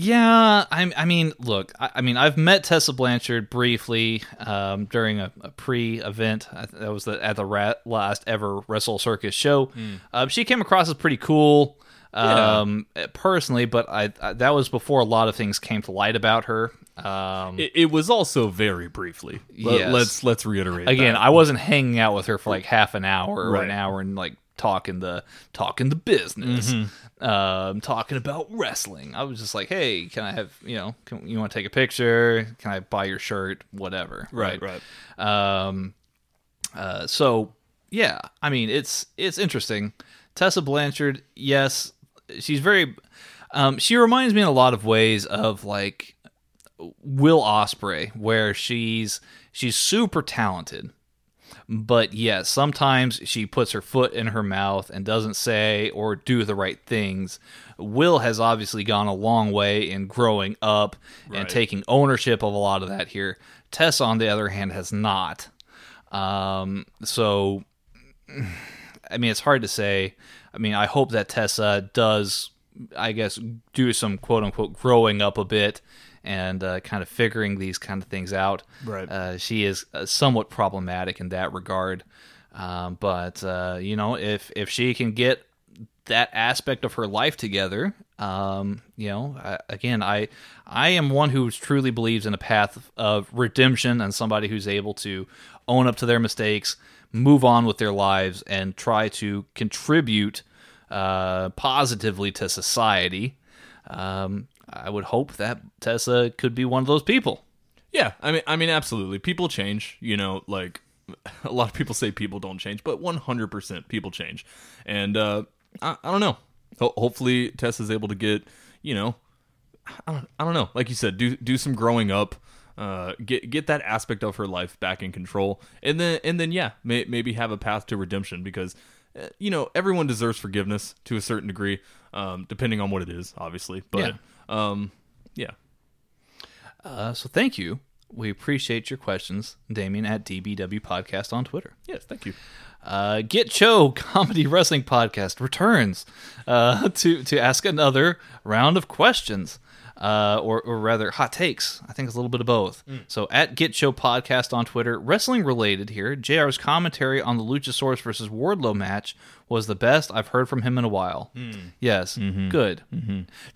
Yeah, I, I mean, look, I, I mean, I've met Tessa Blanchard briefly um, during a, a pre-event. I, that was the, at the ra- last ever Wrestle Circus show. Uh, she came across as pretty cool, um, personally, but I, that was before a lot of things came to light about her. Um, It, it was also very briefly. Let, Yes. Let's let's reiterate again, that. I wasn't hanging out with her for like half an hour or an hour and like talking the talking the business, Mm-hmm. Um, talking about wrestling. I was just like, hey, can I have you know, can, you want to take a picture? Can I buy your shirt? Whatever. right, right. Um, uh, so yeah, I mean, it's it's interesting. Tessa Blanchard, yes, she's very. Um, she reminds me in a lot of ways of like Will Ospreay, where she's she's super talented, but yes, sometimes she puts her foot in her mouth and doesn't say or do the right things. Will has obviously gone a long way in growing up and taking ownership of a lot of that here. Tessa, on the other hand, has not. Um, so, I mean, it's hard to say. I mean, I hope that Tessa does, I guess, do some quote unquote growing up a bit and uh, kind of figuring these kind of things out. Right. Uh, she is uh, somewhat problematic in that regard. Um, but uh, you know, if if she can get that aspect of her life together, um, you know, I, again, I I am one who truly believes in a path of redemption and somebody who's able to own up to their mistakes, move on with their lives, and try to contribute uh, positively to society. Um, I would hope that Tessa could be one of those people. Yeah, I mean, I mean, absolutely. People change. You know, like <laughs> a lot of people say people don't change, but 100% people change. And uh, I, I don't know. Ho- hopefully, Tess is able to get you know, I don't, I don't know. Like you said, do do some growing up. Uh, get get that aspect of her life back in control, and then and then yeah, may, maybe have a path to redemption because uh, you know everyone deserves forgiveness to a certain degree, um, depending on what it is, obviously. But um, yeah, Uh, so thank you. We appreciate your questions, Damien at DBW Podcast on Twitter. yes, thank you. Uh, Get Cho <laughs> Comedy Wrestling Podcast returns uh, to to ask another round of questions, uh, or or rather hot takes. I think it's a little bit of both. So at Get Show Podcast on Twitter, wrestling related here. Jr's commentary on the Luchasaurus versus Wardlow match was the best I've heard from him in a while. Yes, good.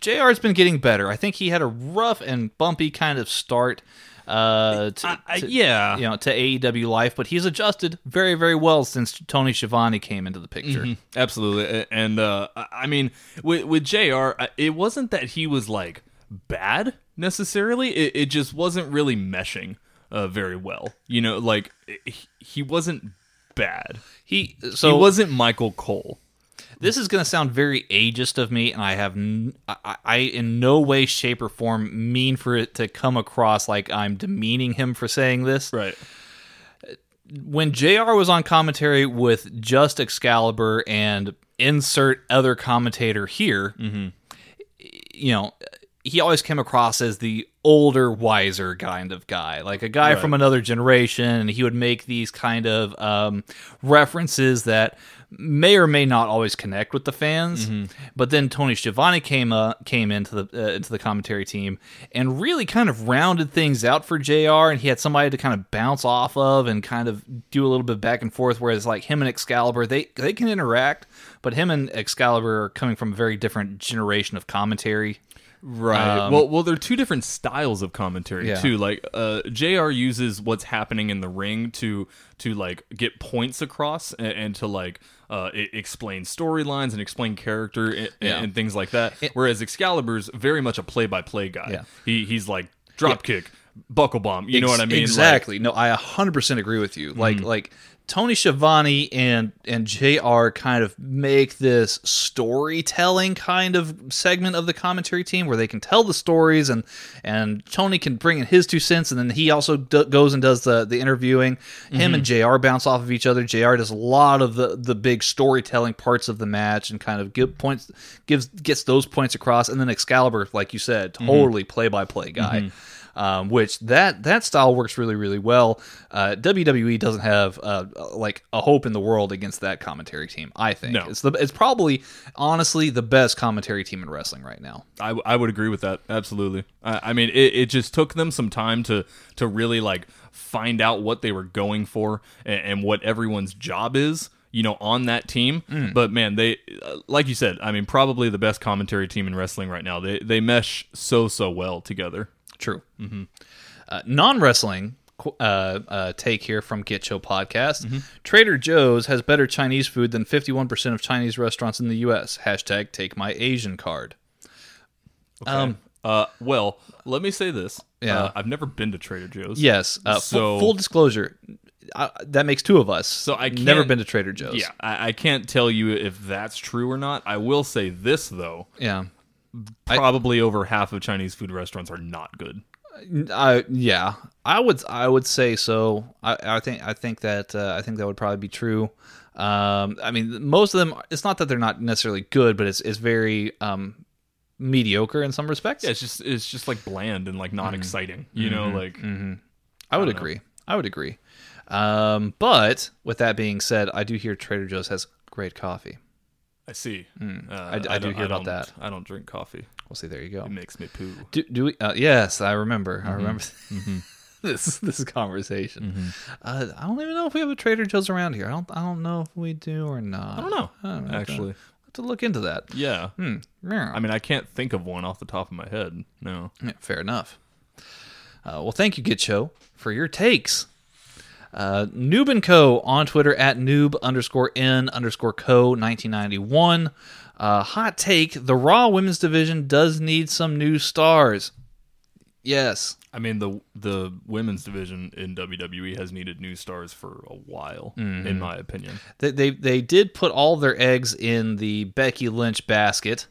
Jr's been getting better. I think he had a rough and bumpy kind of start. Uh, to, I- I- yeah. you know, to AEW life, but he's adjusted very, very well since Tony Schiavone came into the picture. Absolutely, and uh, I I mean, with with Jr., it wasn't that he was like bad necessarily. It, it just wasn't really meshing uh, very well. You know, like he, he wasn't bad. He so he wasn't Michael Cole. this is going to sound very ageist of me, and I have n- I, I in no way, shape, or form mean for it to come across like I'm demeaning him for saying this. Right. When Jr. was on commentary with just Excalibur and insert other commentator here, you know, he always came across as the older, wiser kind of guy, like a guy from another generation, and he would make these kind of um, references that may or may not always connect with the fans. But then Tony Schiavone came uh, came into the uh, into the commentary team and really kind of rounded things out for Jr. And he had somebody to kind of bounce off of and kind of do a little bit back and forth. Whereas like him and Excalibur, they they can interact, but him and Excalibur are coming from a very different generation of commentary. Right. well, well, they're two different styles of commentary Yeah. too. Like, uh, Jr. uses what's happening in the ring to to like get points across and, and to like uh, explain storylines and explain character and, Yeah. and things like that. Whereas Excalibur's very much a play by play guy. Yeah. He he's like drop kick, buckle bomb. You know what I mean? Like, Mm-hmm. Exactly. no, I 100% agree with you. Like like Tony Schiavone and and JR kind of make this storytelling kind of segment of the commentary team where they can tell the stories and and Tony can bring in his two cents and then he also d- goes and does the the interviewing. Him and Mm-hmm. JR bounce off of each other. JR does a lot of the the big storytelling parts of the match and kind of give points gives gets those points across and then Excalibur like you said, Mm-hmm. totally play by play guy um, which that that style works really really well. Uh, WWE doesn't have uh, like a hope in the world against that commentary team. I think No. it's the it's probably honestly the best commentary team in wrestling right now. I, I would agree with that absolutely. I, I mean, it, it just took them some time to to really like find out what they were going for and, and what everyone's job is. You know, on that team, but man, they uh, like you said. I mean, probably the best commentary team in wrestling right now. They they mesh so so well together. True. Mm-hmm. Uh, Non wrestling. Uh, uh, take here from Get Show podcast. Trader Joe's has better Chinese food than 51% of Chinese restaurants in the U.S. Hashtag take my Asian card. Um, Uh, well, let me say this. Yeah. Uh, I've never been to Trader Joe's. yes. Uh, So- full disclosure, uh, that makes two of us. So I never been to Trader Joe's. Yeah, I, I can't tell you if that's true or not. I will say this though: Yeah. I- probably over half of Chinese food restaurants are not good. I yeah, I would I would say so. I, I think I think that uh, I think that would probably be true. Um, I mean, most of them. It's not that they're not necessarily good, but it's it's very um, mediocre in some respects. Yeah, it's just it's just like bland and like not Mm-hmm. exciting. You know, like I would agree. I would agree. Um, but with that being said, I do hear Trader Joe's has great coffee. I see. Uh, Hmm. I- I do hear about that. I don't drink coffee. We'll see, there you go. It makes me poo. Do, do we? Uh, yes, I remember. Mm-hmm. I remember <laughs> this this conversation. Uh, I don't even know if we have a Trader Joe's around here. I don't. I don't know if we do or not. I don't know. I don't know. actually, have to look into that. yeah. Hmm. I mean, I can't think of one off the top of my head. No. Yeah, fair enough. Uh, well, thank you, Get Show, for your takes. Uh, Noob and Co. on Twitter at noob underscore n underscore co 1991. Uh, hot take the Raw Women's Division does need some new stars. Yes. I mean the the women's division in WWE has needed new stars for a while, Mm-hmm. in my opinion. They, they, they did put all their eggs in the Becky Lynch basket.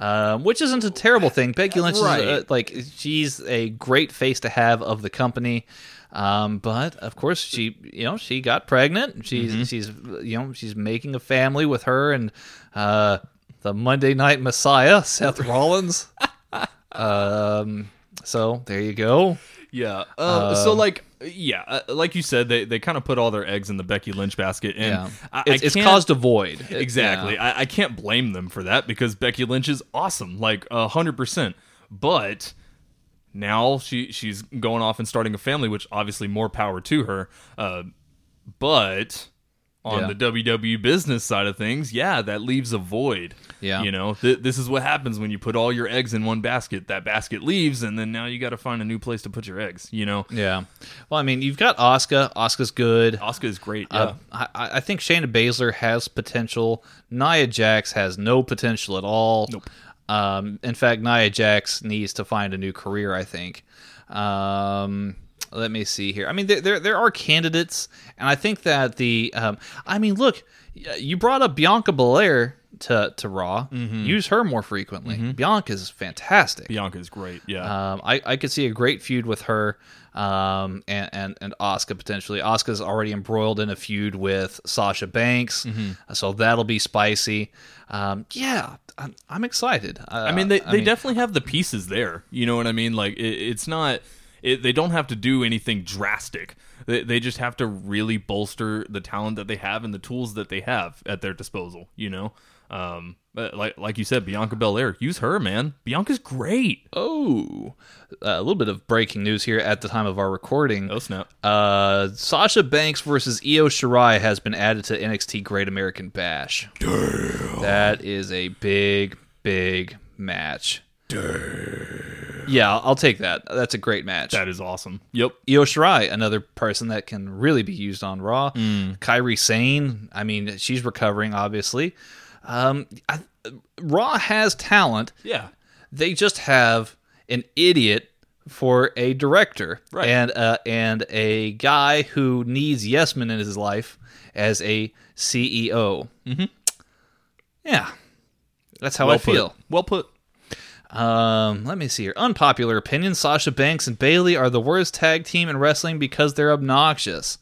Um, which isn't a terrible thing. Becky Lynch Right. is uh, like she's a great face to have of the company. Um, but of course she, you know, she got pregnant. She's Mm-hmm. she's you know she's making a family with her and uh, the Monday Night Messiah, <laughs> Seth Rollins. um, so there you go. Yeah. Uh, so like, yeah, uh, like you said, they they kind of put all their eggs in the Becky Lynch basket, and Yeah, I, it's, I it's caused a void. Exactly. yeah. I, I can't blame them for that because Becky Lynch is awesome, like a hundred percent. But now she she's going off and starting a family, which obviously more power to her. Uh, but on Yeah. the WWE business side of things, yeah, that leaves a void. Yeah. you know, th- this is what happens when you put all your eggs in one basket. That basket leaves, and then now you got to find a new place to put your eggs. You know, Yeah. Well, I mean, you've got Oscar. Oscar's good. Oscar is great. Yeah. Uh, I, I think Shayna Baszler has potential. Nia Jax has no potential at all. Nope. Um, in fact, Nia Jax needs to find a new career. I think. Um, let me see here. I mean, there there, there are candidates, and I think that the. Um, I mean, look, you brought up Bianca Belair to to Raw. Mm-hmm. Use her more frequently. Bianca's fantastic. Bianca is great. Yeah. Um, I, I could see a great feud with her um, and, and, and Asuka potentially. Asuka's already embroiled in a feud with Sasha Banks, Mm-hmm. so that'll be spicy. Um, yeah, I'm, I'm excited. Uh, I mean, they, they definitely have the pieces there. You know what I mean? Like, it, it's not. It, they don't have to do anything drastic. They, they just have to really bolster the talent that they have and the tools that they have at their disposal. You know, um, like like you said, Bianca Belair, use her, man. Bianca's great. Oh, a little bit of breaking news here at the time of our recording. Oh snap! Uh, Sasha Banks versus Io Shirai has been added to NXT Great American Bash. Damn. That is a big, big match. Damn. Yeah, I'll take that. That's a great match. That is awesome. Yep. Io Shirai, another person that can really be used on Raw. Mm. Kairi Sane, I mean, she's recovering, obviously. Um, I, Raw has talent. Yeah. They just have an idiot for a director Right. and uh, and a guy who needs yes men in his life as a CEO. Mm-hmm. Yeah, that's how I put. feel. Well put. Um, let me see here. Unpopular opinion: Sasha Banks and Bayley are the worst tag team in wrestling because they're obnoxious.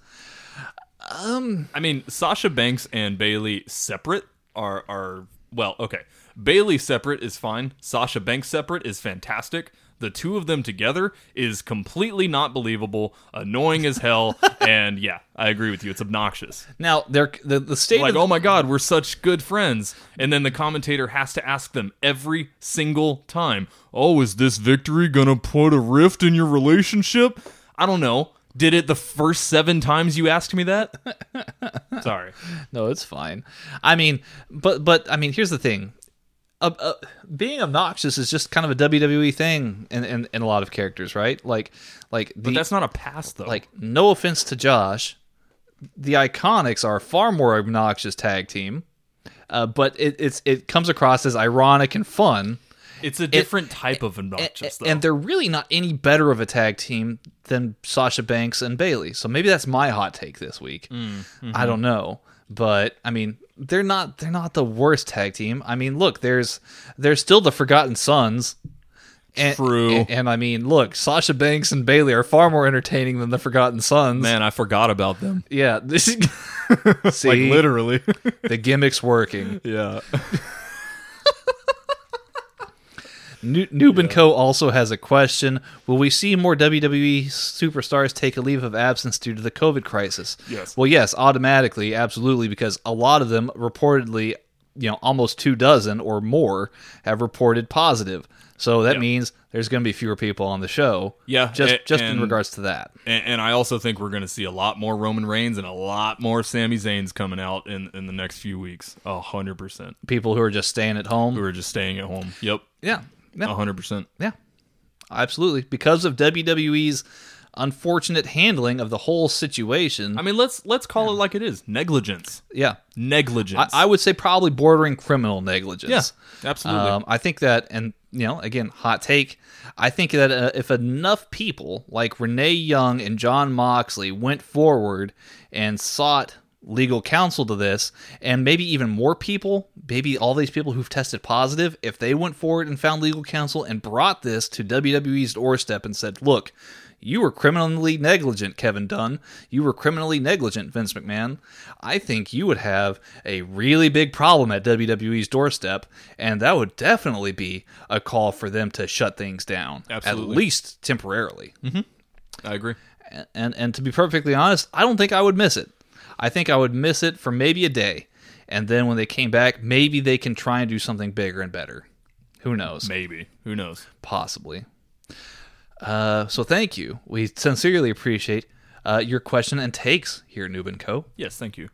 Um, I mean, Sasha Banks and Bayley separate are are well, okay. Bayley separate is fine. Sasha Banks separate is fantastic. The two of them together is completely not believable, annoying as hell, <laughs> and yeah, I agree with you. It's obnoxious. Now, they're the the state Like, of oh my god, we're such good friends, and then the commentator has to ask them every single time, "Oh, is this victory gonna put a rift in your relationship?" I don't know. Did it the first seven times you asked me that? <laughs> Sorry. no, it's fine. I mean, but but I mean, here's the thing. Uh, uh, being obnoxious is just kind of a WWE thing in, in, in a lot of characters, right? Like, like the, But that's not a pass, though. like no offense to Josh, the Iconics are far more obnoxious tag team, uh, but it, it's it comes across as ironic and fun. It's a different type of obnoxious, though. and they're really not any better of a tag team than Sasha Banks and Bayley. So maybe that's my hot take this week. Mm, mm-hmm. I don't know, but I mean, they're not they're not the worst tag team. I mean, look, there's there's still the Forgotten Sons. And, True. And, and I mean, look, Sasha Banks and Bayley are far more entertaining than the Forgotten Sons. Man, I forgot about them. Yeah, <laughs> this is see Like literally. the gimmick's working. <laughs> yeah. Nu- Noob and Co. also has a question. Will we see more WWE superstars take a leave of absence due to the COVID crisis? Yes. Well, yes, automatically, absolutely, because a lot of them reportedly, you know, almost two dozen or more have reported positive. So that Yeah. means there's going to be fewer people on the show. Yeah, just a- just in regards to that. And, and I also think we're going to see a lot more Roman Reigns and a lot more Sami Zayn's coming out in, in the next few weeks. A hundred percent. People who are just staying at home. Who are just staying at home. Yep. yeah, yeah. Hundred percent. Yeah, absolutely. Because of WWE's unfortunate handling of the whole situation. I mean, let's let's call it like it is. Negligence. yeah, Negligence. I, I would say probably bordering criminal negligence. Yeah, absolutely. Um, I think that, and you know, again, hot take. I think that uh, if enough people like Renee Young and Jon Moxley went forward and sought legal counsel to this, and maybe even more people, maybe all these people who've tested positive, if they went forward and found legal counsel and brought this to WWE's doorstep and said, look, you were criminally negligent, Kevin Dunn. You were criminally negligent, Vince McMahon. I think you would have a really big problem at WWE's doorstep, and that would definitely be a call for them to shut things down, Absolutely. at least temporarily. Mm-hmm. I agree. And and to be perfectly honest, I don't think I would miss it. I think I would miss it for maybe a day, and then when they came back, maybe they can try and do something bigger and better. Who knows? Maybe. Who knows? possibly. Uh, so thank you. We sincerely appreciate uh, your question and takes here, Noob and Co. Yes, thank you.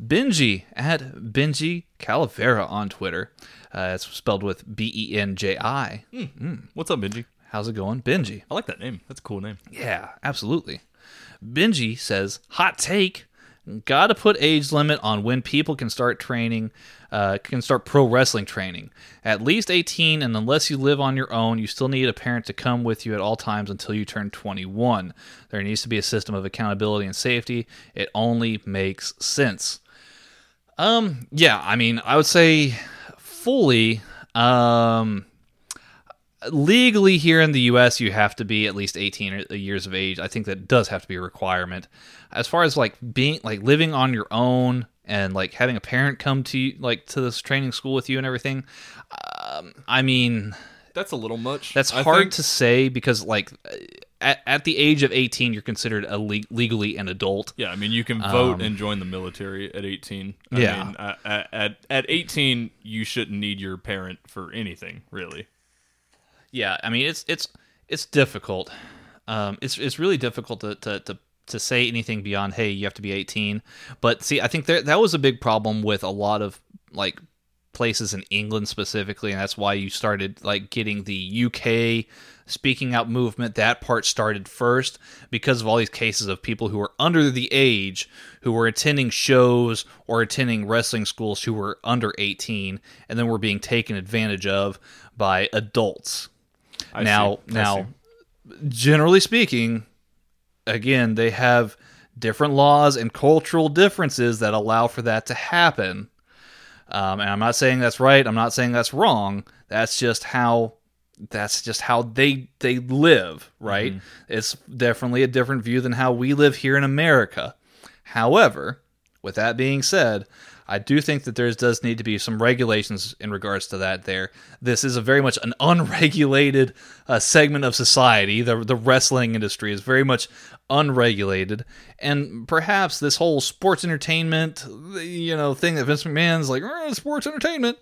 Benji at Benji Calavera on Twitter. Uh, it's spelled with B E N J I. What's up, Benji? How's it going, Benji? I like that name. That's a cool name. Yeah, absolutely. Benji says, hot take. Got to put age limit on when people can start training, uh, can start pro wrestling training. At least 18, and unless you live on your own, you still need a parent to come with you at all times until you turn 21. There needs to be a system of accountability and safety. It only makes sense. Um, yeah, I mean, I would say fully. Um, legally here in the US you have to be at least 18 years of age. I think that does have to be a requirement. As far as like being like living on your own and like having a parent come to you like to this training school with you and everything, um, I mean That's a little much. that's I hard think. to say because like at, at the age of 18 you're considered a le- legally an adult. Yeah, I mean, you can vote and join the military at 18. I Um, Yeah. Mean, uh, at, at at 18, you shouldn't need your parent for anything, really. Yeah, I mean it's it's it's difficult. Um, it's it's really difficult to, to to to say anything beyond hey you have to be 18. But see, I think there, that was a big problem with a lot of like places in England specifically, and that's why you started like getting the UK speaking out movement. That part started first because of all these cases of people who were under the age who were attending shows or attending wrestling schools who were under 18 and then were being taken advantage of by adults. I now, see. Now, generally speaking, again, they have different laws and cultural differences that allow for that to happen. Um, and I'm not saying that's right. I'm not saying that's wrong. That's just how that's just how they they live, right? It's definitely a different view than how we live here in America. However, with that being said, I do think that there does need to be some regulations in regards to that. There, this is a very much an unregulated uh, segment of society. The the wrestling industry is very much unregulated, and perhaps this whole sports entertainment, you know, thing that Vince McMahon's like "Eh, sports entertainment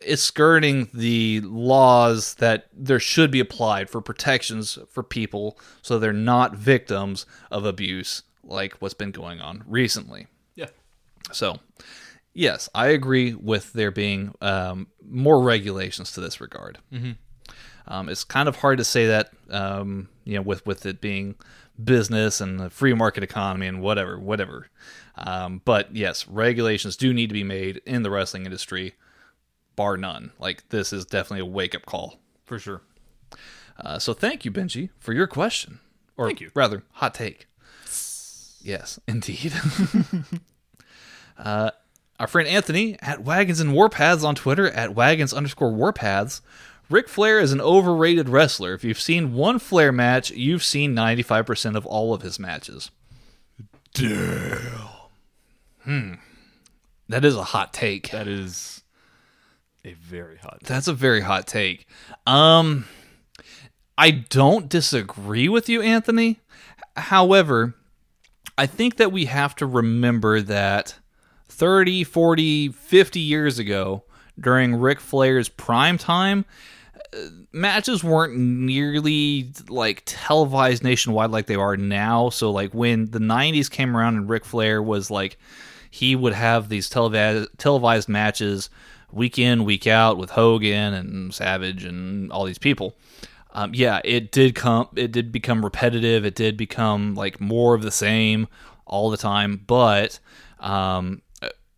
is skirting the laws that there should be applied for protections for people so they're not victims of abuse like what's been going on recently. Yeah. So, yes, I agree with there being um, more regulations to this regard. Mm-hmm. Um, it's kind of hard to say that, um, you know, with with it being business and the free market economy and whatever, whatever. Um, but yes, regulations do need to be made in the wrestling industry, bar none. Like this is definitely a wake up call. For sure. Uh, so thank you, Benji, for your question, or Thank you. rather, hot take. Yes, indeed. <laughs> uh, our friend Anthony at Wagons and Warpaths on Twitter at Wagons underscore Warpaths. Ric Flair is an overrated wrestler. If you've seen one Flair match, you've seen 95% of all of his matches. Damn. Hmm. That is a hot take. That is a very hot. That's a very hot take. Um I don't disagree with you, Anthony. However, I think that we have to remember that 30, 40, 50 years ago, during Ric Flair's prime time, uh, matches weren't nearly like televised nationwide like they are now. So, like, when the 90s came around and Ric Flair was like, he would have these televised, televised matches week in, week out with Hogan and Savage and all these people. Um, yeah, it did come. It did become repetitive. It did become like more of the same all the time. But um,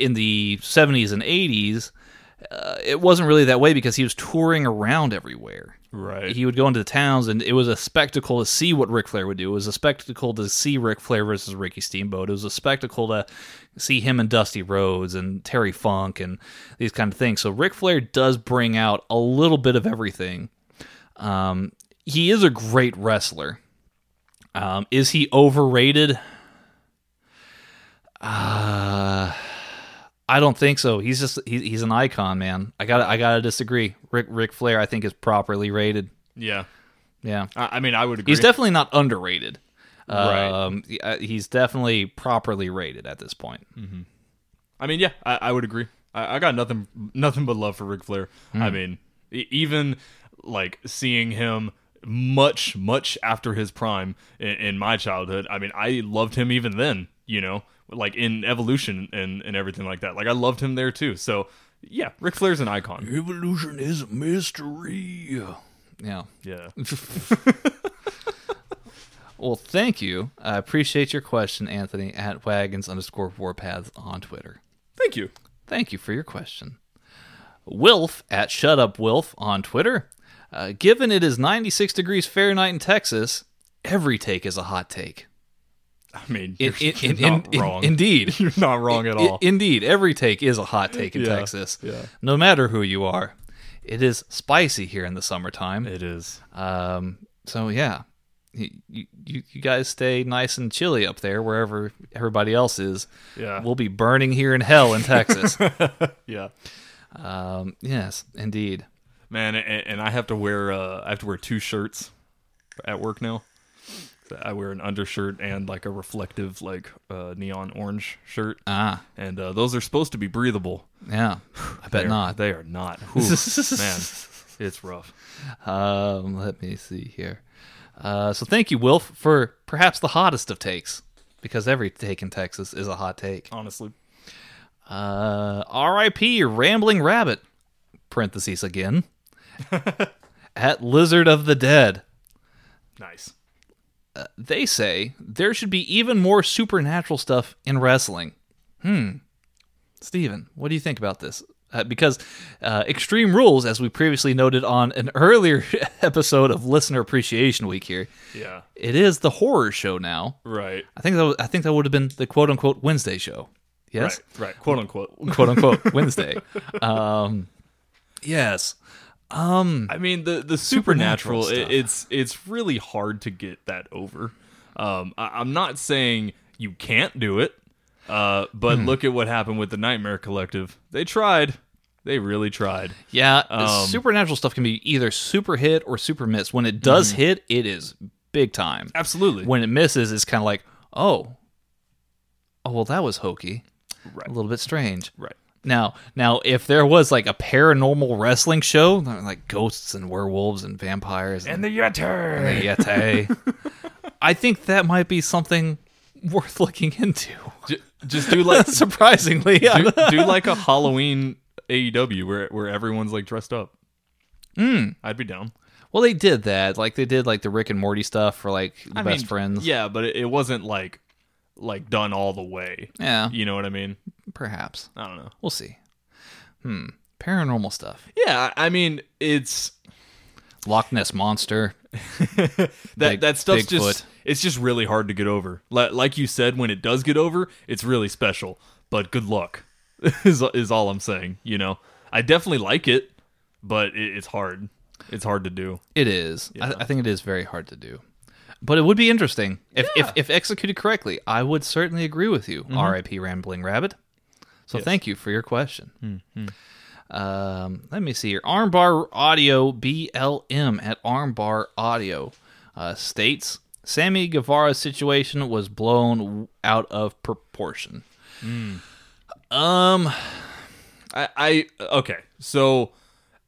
in the '70s and '80s, uh, it wasn't really that way because he was touring around everywhere. Right. he would go into the towns, and it was a spectacle to see what Ric Flair would do. It was a spectacle to see Ric Flair versus Ricky Steamboat. It was a spectacle to see him and Dusty Rhodes and Terry Funk and these kind of things. So Ric Flair does bring out a little bit of everything. Um, he is a great wrestler. Um, is he overrated? Uh, I don't think so. He's just he, he's an icon, man. I got I gotta disagree. Rick Rick Flair, I think, is properly rated. yeah. Yeah, I, I mean, I would agree. he's definitely not underrated. Right. Um, he- he's definitely properly rated at this point. I mean, yeah, I, I would agree. I, I got nothing, nothing but love for Ric Flair. I mean, even like seeing him much, much after his prime in, in my childhood. I mean, I loved him even then. You know, like in Evolution and and everything like that. Like I loved him there too. So yeah, Ric Flair's an icon. Evolution is a mystery. Yeah. Yeah. <laughs> Well, thank you. I appreciate your question, Anthony at wagons underscore warpaths on Twitter. Thank you. Thank you for your question. Wilf at Shut Up Wilf on Twitter. Uh, given it is 96 degrees Fahrenheit in Texas, every take is a hot take. I mean, you're, in- you're in- not in- wrong. indeed. <laughs> you're not wrong at all. indeed, every take is a hot <laughs> take in Yeah, Texas. yeah. No matter who you are, it is spicy here in the summertime. it is. Um, so yeah, you, you you guys stay nice and chilly up there wherever everybody else is. Yeah. We'll be burning here in hell in Texas. <laughs> Yeah. um, yes, indeed. man and, and i have to wear uh i have to wear two shirts at work now i wear an undershirt and like a reflective like uh neon orange shirt Ah, and uh those are supposed to be breathable yeah. I bet They're- not. they are not <laughs> Whew, man it's rough Um, let me see here. Uh, so thank you, Wilf, for perhaps the hottest of takes, because every take in Texas is a hot take. honestly Uh, R.I.P. Rambling Rabbit. Parentheses again. <laughs> At Lizard of the Dead. nice They say there should be even more supernatural stuff in wrestling. Hmm. Steven, what do you think about this? Uh, because uh, Extreme Rules, as we previously noted on an <laughs> earlier <laughs> episode of Listener Appreciation Week here, yeah it is the horror show now. right I think that I think that would have been the quote unquote Wednesday show. Yes, right right quote unquote quote unquote <laughs> Wednesday. Um, yes. I mean the the Supernatural supernatural, it, it's it's really hard to get that over. Um I, i'm not saying you can't do it uh but Hmm. look at what happened with the nightmare collective. They tried. They really tried. Yeah, Um, supernatural stuff can be either super hit or super miss. When it does hit, it is big time. absolutely. When it misses, it's kind of like, oh, oh, well, that was hokey, right. A little bit strange. right Now, now, if there was like a paranormal wrestling show, like ghosts and werewolves and vampires and, the Yetter. the Yeti, <laughs> I think that might be something worth looking into. just do like <laughs> Surprisingly, do, do like a Halloween AEW where where everyone's like dressed up. Mm. I'd be down. well, they did that. Like they did like the Rick and Morty stuff for like the I best mean, friends. Yeah, but it, it wasn't like like done all the way. yeah, You know what I mean? Perhaps. I don't know. We'll see. Hmm. Paranormal stuff. Yeah, I mean it's Loch Ness monster. <laughs> that Big- that stuff's Bigfoot. just it's just really hard to get over. Like, you said, when it does get over, it's really special. But good luck <laughs> is is all I'm saying. You know, I definitely like it, but it, it's hard. It's hard to do. It is. I, I think it is very hard to do. But it would be interesting if, if, if executed correctly. I would certainly agree with you. R.I.P. Rambling Rabbit. So thank you for your question. Um, let me see here. Armbar Audio BLM at Armbar Audio uh, states Sammy Guevara's situation was blown out of proportion. Um, I, I okay, so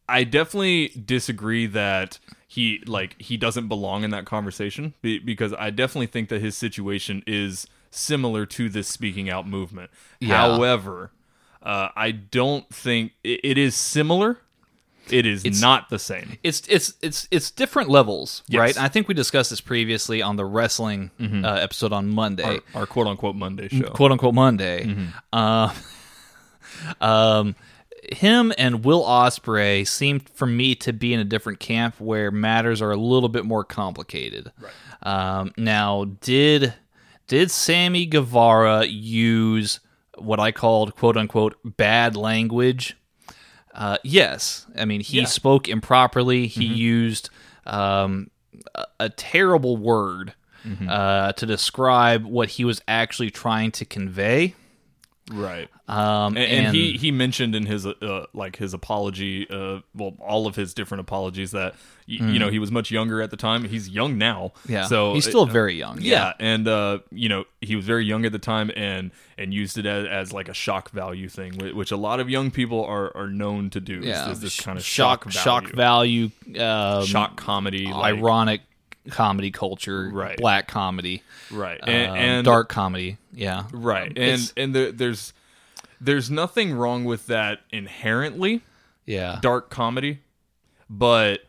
I definitely disagree that he like he doesn't belong in that conversation because I definitely think that his situation is similar to this speaking out movement. Yeah. However, uh, I don't think it, it is similar. It is not the same. it's it's it's it's different levels, Yes. right? I think we discussed this previously on the wrestling uh, episode on Monday, Our quote unquote Monday show. quote unquote Monday. Uh, <laughs> um, him and Will Ospreay seem for me to be in a different camp where matters are a little bit more complicated. Right. Um, now, did did Sammy Guevara use what I called "quote unquote" bad language? Uh, yes. I mean, he Yeah. spoke improperly. He used um, a, a terrible word uh, to describe what he was actually trying to convey. Right. Um, and, and he he mentioned in his uh, like his apology uh well all of his different apologies that y- you know he was much younger at the time he's young now yeah, so he's still uh, very young. yeah. and uh you know he was very young at the time and and used it as, as like a shock value thing which a lot of young people are are known to do is- yeah, is this kind of shock, shock value, um, shock comedy like, ironic comedy culture, Right. Black comedy, right um, and, and dark comedy. Yeah, right Um, and and there, there's there's nothing wrong with that inherently yeah, dark comedy, but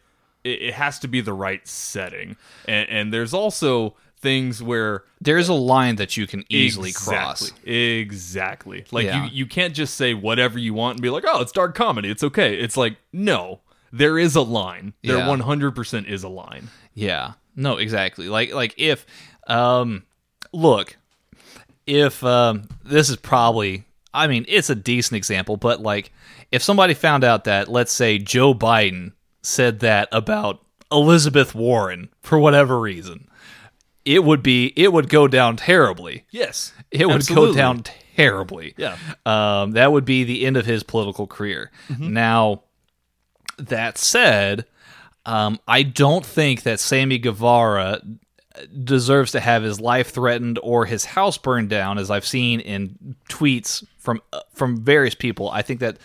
it, it has to be the right setting. And, and there's also things where there's a line that you can easily cross. exactly, Exactly. Like Yeah. you, you can't just say whatever you want and be like, oh, it's dark comedy. It's okay. It's like, no, there is a line. There Yeah. 100% is a line. Yeah. No, exactly. Like like if um look, if um this is probably I mean, it's a decent example, but like if somebody found out that let's say Joe Biden said that about Elizabeth Warren for whatever reason, it would be it would go down terribly. Yes. It would Absolutely. go down terribly. Yeah. Um, that would be the end of his political career. Now, that said, um, I don't think that Sammy Guevara deserves to have his life threatened or his house burned down, as I've seen in tweets from uh, from various people. I think that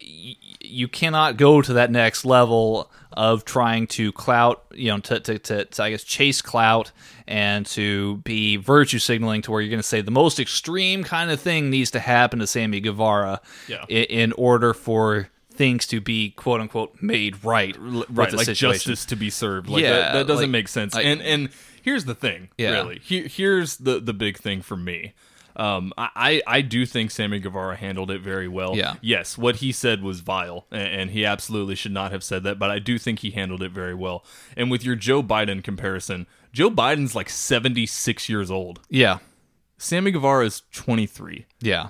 y- you cannot go to that next level of trying to clout, you know, to, to, to, to I guess chase clout and to be virtue signaling to where you're going to say the most extreme kind of thing needs to happen to Sammy Guevara Yeah. in, in order for things to be quote unquote made right, right like situation. justice to be served like Yeah, that, that doesn't like- make sense like- and and here's the thing Yeah. really Here, here's the the big thing for me um, I, I I do think Sammy Guevara handled it very well. Yeah. Yes, what he said was vile, and, and he absolutely should not have said that. But I do think he handled it very well. And with your Joe Biden comparison, Joe Biden's like seventy six years old. Yeah, Sammy Guevara is twenty three yeah,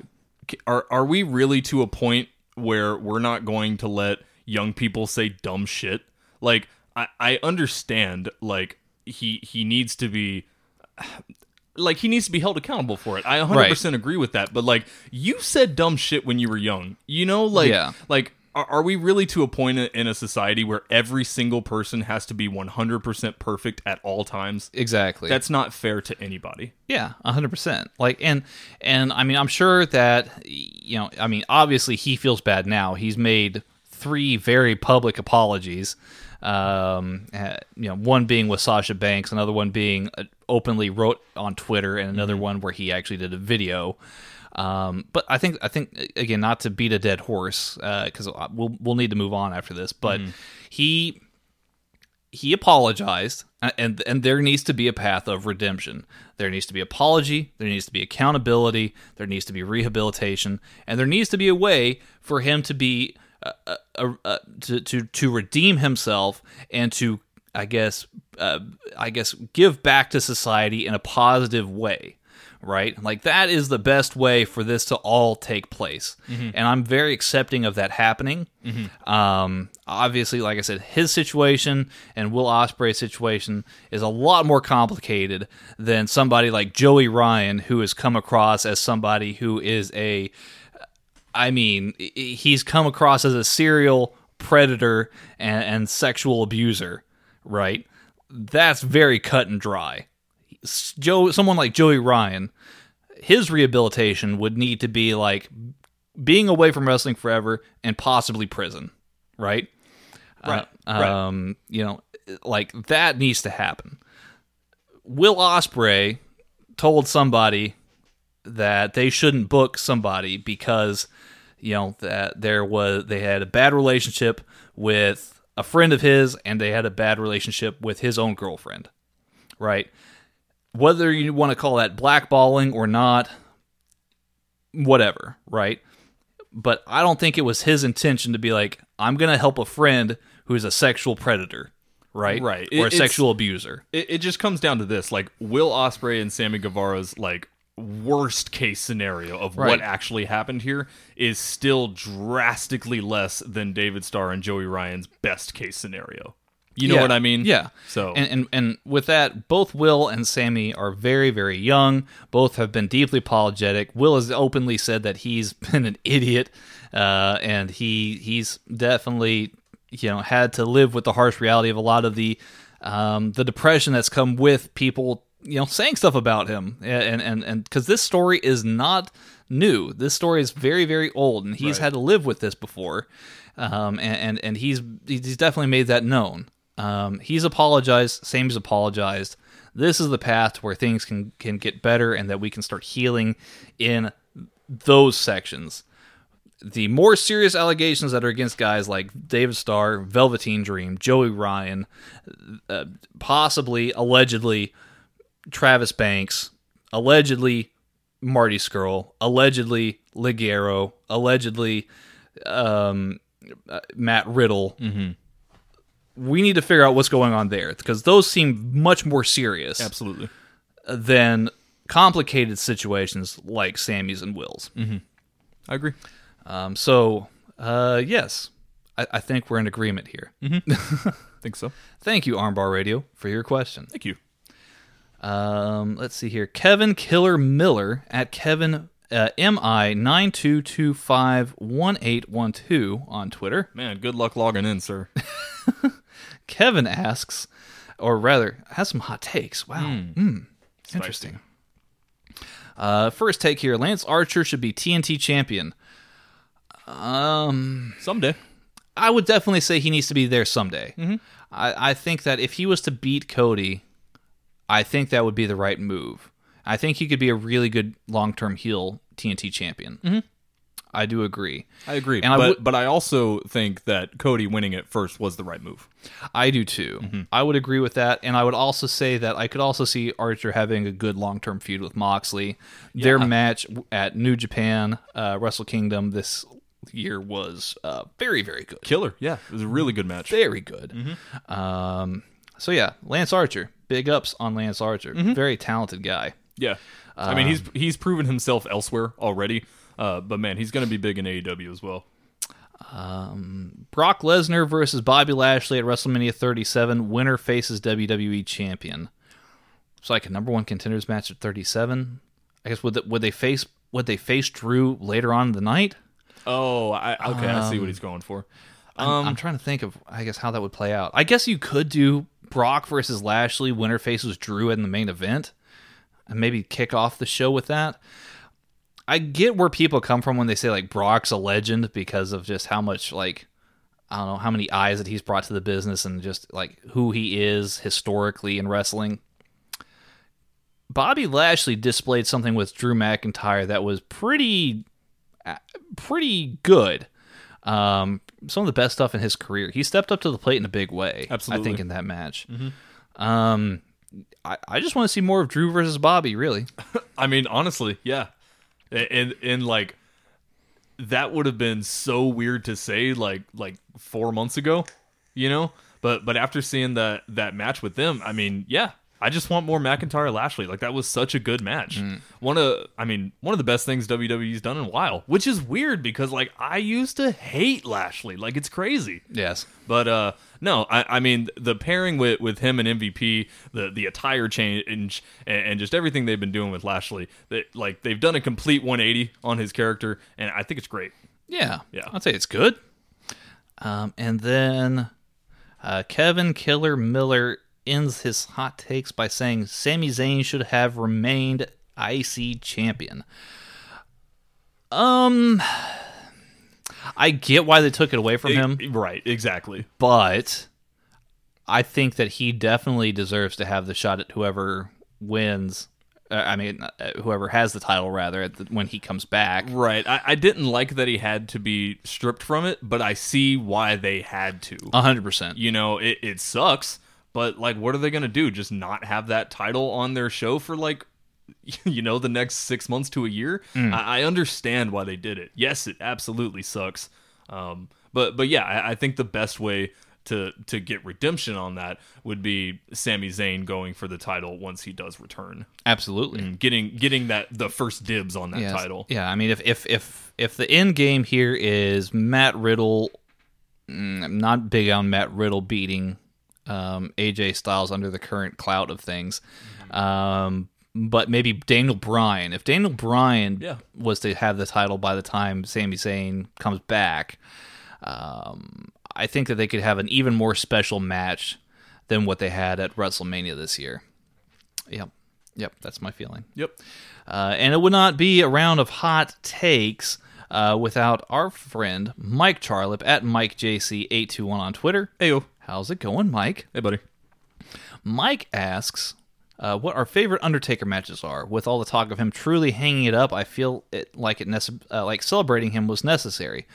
are are we really to a point where we're not going to let young people say dumb shit? Like I, I understand like he he needs to be <sighs> like he needs to be held accountable for it. I 100% agree with that, but like you said dumb shit when you were young. You know like Yeah. like are, we really to a point in- a society where every single person has to be 100% perfect at all times? exactly. That's not fair to anybody. Yeah, hundred percent. Like, and and I mean, I'm sure that you know, I mean, obviously he feels bad now. He's made three very public apologies. Um, uh, you know, one being with Sasha Banks, another one being uh, openly wrote on Twitter, and another one where he actually did a video. Um, but I think I think again, not to beat a dead horse, because we'll we'll need to move on after this. But he he apologized uh, and and there needs to be a path of redemption there needs to be apology there needs to be accountability there needs to be rehabilitation and there needs to be a way for him to be uh, uh, uh, uh, to, to to redeem himself and to i guess uh, i guess give back to society in a positive way right? Like that is the best way for this to all take place. And i'm very accepting of that happening. Um, obviously, like I said, his situation and Will Ospreay's situation is a lot more complicated than somebody like Joey Ryan, who has come across as somebody who is a, I mean, he's come across as a serial predator and, and sexual abuser, right? That's very cut and dry. Joe, someone like Joey Ryan, his rehabilitation would need to be like being away from wrestling forever and possibly prison, right? Right, Uh, right. Um, you know, like that needs to happen. Will Ospreay told somebody that they shouldn't book somebody because you know that there was they had a bad relationship with a friend of his and they had a bad relationship with his own girlfriend, right? Whether you want to call that blackballing or not, whatever, right? but I don't think it was his intention to be like, I'm going to help a friend who is a sexual predator, right? Right. Or a It- it's- sexual abuser. it, it just comes down to this like will ospreay and sammy guevara's like worst case scenario of Right. what actually happened here is still drastically less than david starr and joey ryan's best case scenario you know Yeah. what i mean Yeah. so And, and and with that, both Will and Sammy are very very young. Both have been deeply apologetic. Will has openly said that he's <laughs> been an idiot, uh, and he he's definitely you know had to live with the harsh reality of a lot of the um, the depression that's come with people you know saying stuff about him and and and because this story is not new. This story is very very old, and he's Right. had to live with this before, um, and, and and he's he's definitely made that known. Um, he's apologized. Sammy's apologized. This is the path where things can can get better, and that we can start healing in those sections. The more serious allegations that are against guys like David Starr, Velveteen Dream, Joey Ryan, uh, possibly, allegedly, Travis Banks, allegedly, Marty Scurll, allegedly, Ligero, allegedly, um, uh, Matt Riddle. We need to figure out what's going on there because those seem much more serious absolutely than complicated situations like Sammy's and Will's. i agree Um, so, uh, yes, I, I think we're in agreement here. <laughs> think so Thank you, Armbar Radio, for your question. thank you Um, let's see here. Kevin Killer Miller at Kevin uh, MI nine two two five one eight one two on Twitter. man good luck logging in sir <laughs> Kevin asks, or rather, has some hot takes. Wow, Mm, interesting. Uh, first take here: Lance Archer should be TNT champion. Um, someday I would definitely say he needs to be there someday. I, I think that if he was to beat Cody, I think that would be the right move. I think he could be a really good long term heel TNT champion. I do agree. i agree And but, would- but i also think that cody winning it first was the right move I do too. I would agree with that, and I would also say that I could also see Archer having a good long term feud with Moxley. Their match at New Japan uh, Wrestle Kingdom this year was uh, very very good. killer yeah it was a really good match very good. Um, so yeah, Lance Archer, big ups on Lance Archer, very talented guy. Yeah, I mean he's Um, he's proven himself elsewhere already. Uh, but man, he's going to be big in AEW as well. Brock Lesnar versus Bobby Lashley at WrestleMania 37. Winner faces WWE champion. It's like a number one contenders match at 37. I guess would they, would they face would they face Drew later on in the night? Oh, I, okay, I see what Um, he's going for. I'm, I'm trying to think of I guess how that would play out. I guess you could do Brock versus Lashley. Winner faces Drew in the main event, and maybe kick off the show with that. I get where people come from when they say like Brock's a legend because of just how much like I don't know how many eyes that he's brought to the business and just like who he is historically in wrestling. Bobby Lashley displayed something with Drew McIntyre that was pretty uh, pretty good. Um, some of the best stuff in his career. He stepped up to the plate in a big way. Absolutely, I think in that match. Um, I, I just want to see more of Drew versus Bobby. Really, <laughs> I mean, honestly, yeah, and and like that would have been so weird to say like like four months ago, you know. But but after seeing that that match with them, I mean, yeah, I just want more McIntyre Lashley. Like that was such a good match. One of I mean one of the best things WWE's done in a while, which is weird because like I used to hate Lashley. Like it's crazy. yes. But uh no, I, I mean the pairing with, with him and MVP, the the attire change and, and just everything they've been doing with Lashley, that like they've done a complete 180 on his character, and I think it's great. Yeah, Yeah. I'd say it's good. Um, and then uh, Kevin Killer Miller ends his hot takes by saying Sami Zayn should have remained IC champion. Um, I get why they took it away from him, right? Exactly. but I think that he definitely deserves to have the shot at whoever wins. Uh, I mean, uh, whoever has the title, rather, at the, when he comes back. Right. I, I didn't like that he had to be stripped from it, but I see why they had to. A hundred percent. you know, it, it sucks, but like, what are they gonna do? Just not have that title on their show for like <laughs> you know, the next six months to a year. Mm. I, I understand why they did it. Yes, it absolutely sucks. Um, but but yeah, I, I think the best way to to get redemption on that would be Sami Zayn going for the title once he does return, Absolutely. and getting getting that the first dibs on that Yes. title. Yeah, I mean, if if if if the end game here is Matt Riddle, mm, I'm not big on Matt Riddle beating um, AJ Styles under the current clout of things, um, but maybe Daniel Bryan. If Daniel Bryan Yeah. was to have the title by the time Sami Zayn comes back, um, I think that they could have an even more special match than what they had at WrestleMania this year. Yep, yep, that's my feeling. Yep. Uh, and it would not be a round of hot takes uh, without our friend Mike Charlip at MikeJC821 on Twitter. Heyo. How's it going, Mike? Hey, buddy. Mike asks uh, what our favorite Undertaker matches are. With all the talk of him truly hanging it up, I feel it like it nece- uh, like celebrating him was necessary.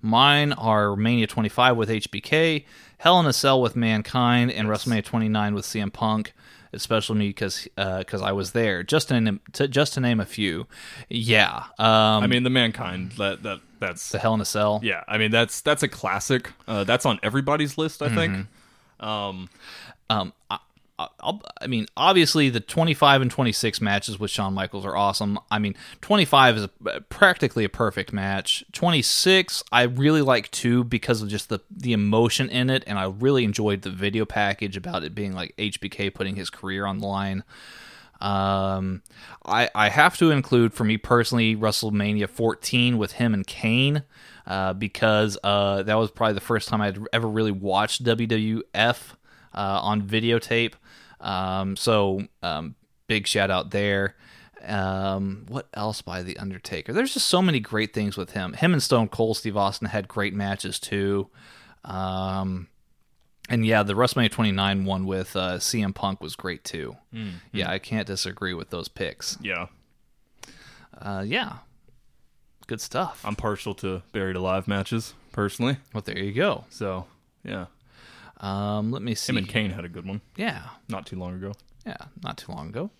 Mine are Mania 25 with HBK, Hell in a Cell with Mankind, and WrestleMania 29 with CM Punk. Especially me because because I was there. Just to, name- to just to name a few, yeah. Um, I mean, the mankind that that that's the Hell in a Cell. yeah. I mean, that's that's a classic. Uh, that's on everybody's list, I think. Mm-hmm. Um, Um, I, I, I'll- I mean, obviously the 25 and 26 matches with Shawn Michaels are awesome. I mean, 25 is a, practically a perfect match. 26, I really like too because of just the the emotion in it, and I really enjoyed the video package about it being like HBK putting his career on the line. Um, I I have to include for me personally WrestleMania 14 with him and Kane, uh, because uh, that was probably the first time I'd ever really watched WWF uh, on videotape. Um, so um, big shout out there. Um, what else by the Undertaker? There's just so many great things with him. Him and Stone Cold Steve Austin had great matches too. Um, and yeah, the WrestleMania 29 one with uh, CM Punk was great too. Yeah, I can't disagree with those picks. yeah. Uh, yeah, good stuff. I'm partial to buried alive matches personally. well, there you go. So yeah, Um, let me see. him and Kane had a good one Yeah, not too long ago. yeah, not too long ago.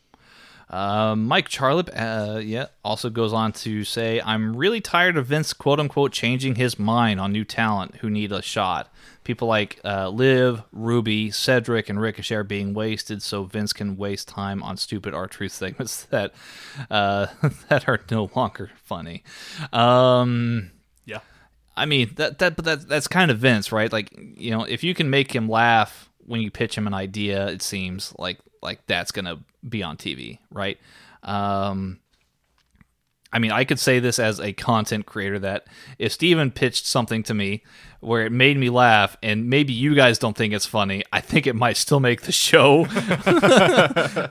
Um, Mike Charlip, uh, yeah, also goes on to say, "I'm really tired of Vince quote unquote changing his mind on new talent who need a shot. People like uh, Liv, Ruby, Cedric, and Ricochet are being wasted, so Vince can waste time on stupid R Truth segments <laughs> that uh, <laughs> that are no longer funny." Um, Yeah. I mean that that but that that's kind of Vince, right? Like you know, if you can make him laugh when you pitch him an idea, it seems like like that's gonna be on TV, right? Um, I mean, I could say this as a content creator that if Steven pitched something to me where it made me laugh, and maybe you guys don't think it's funny, I think it might still make the show. <laughs>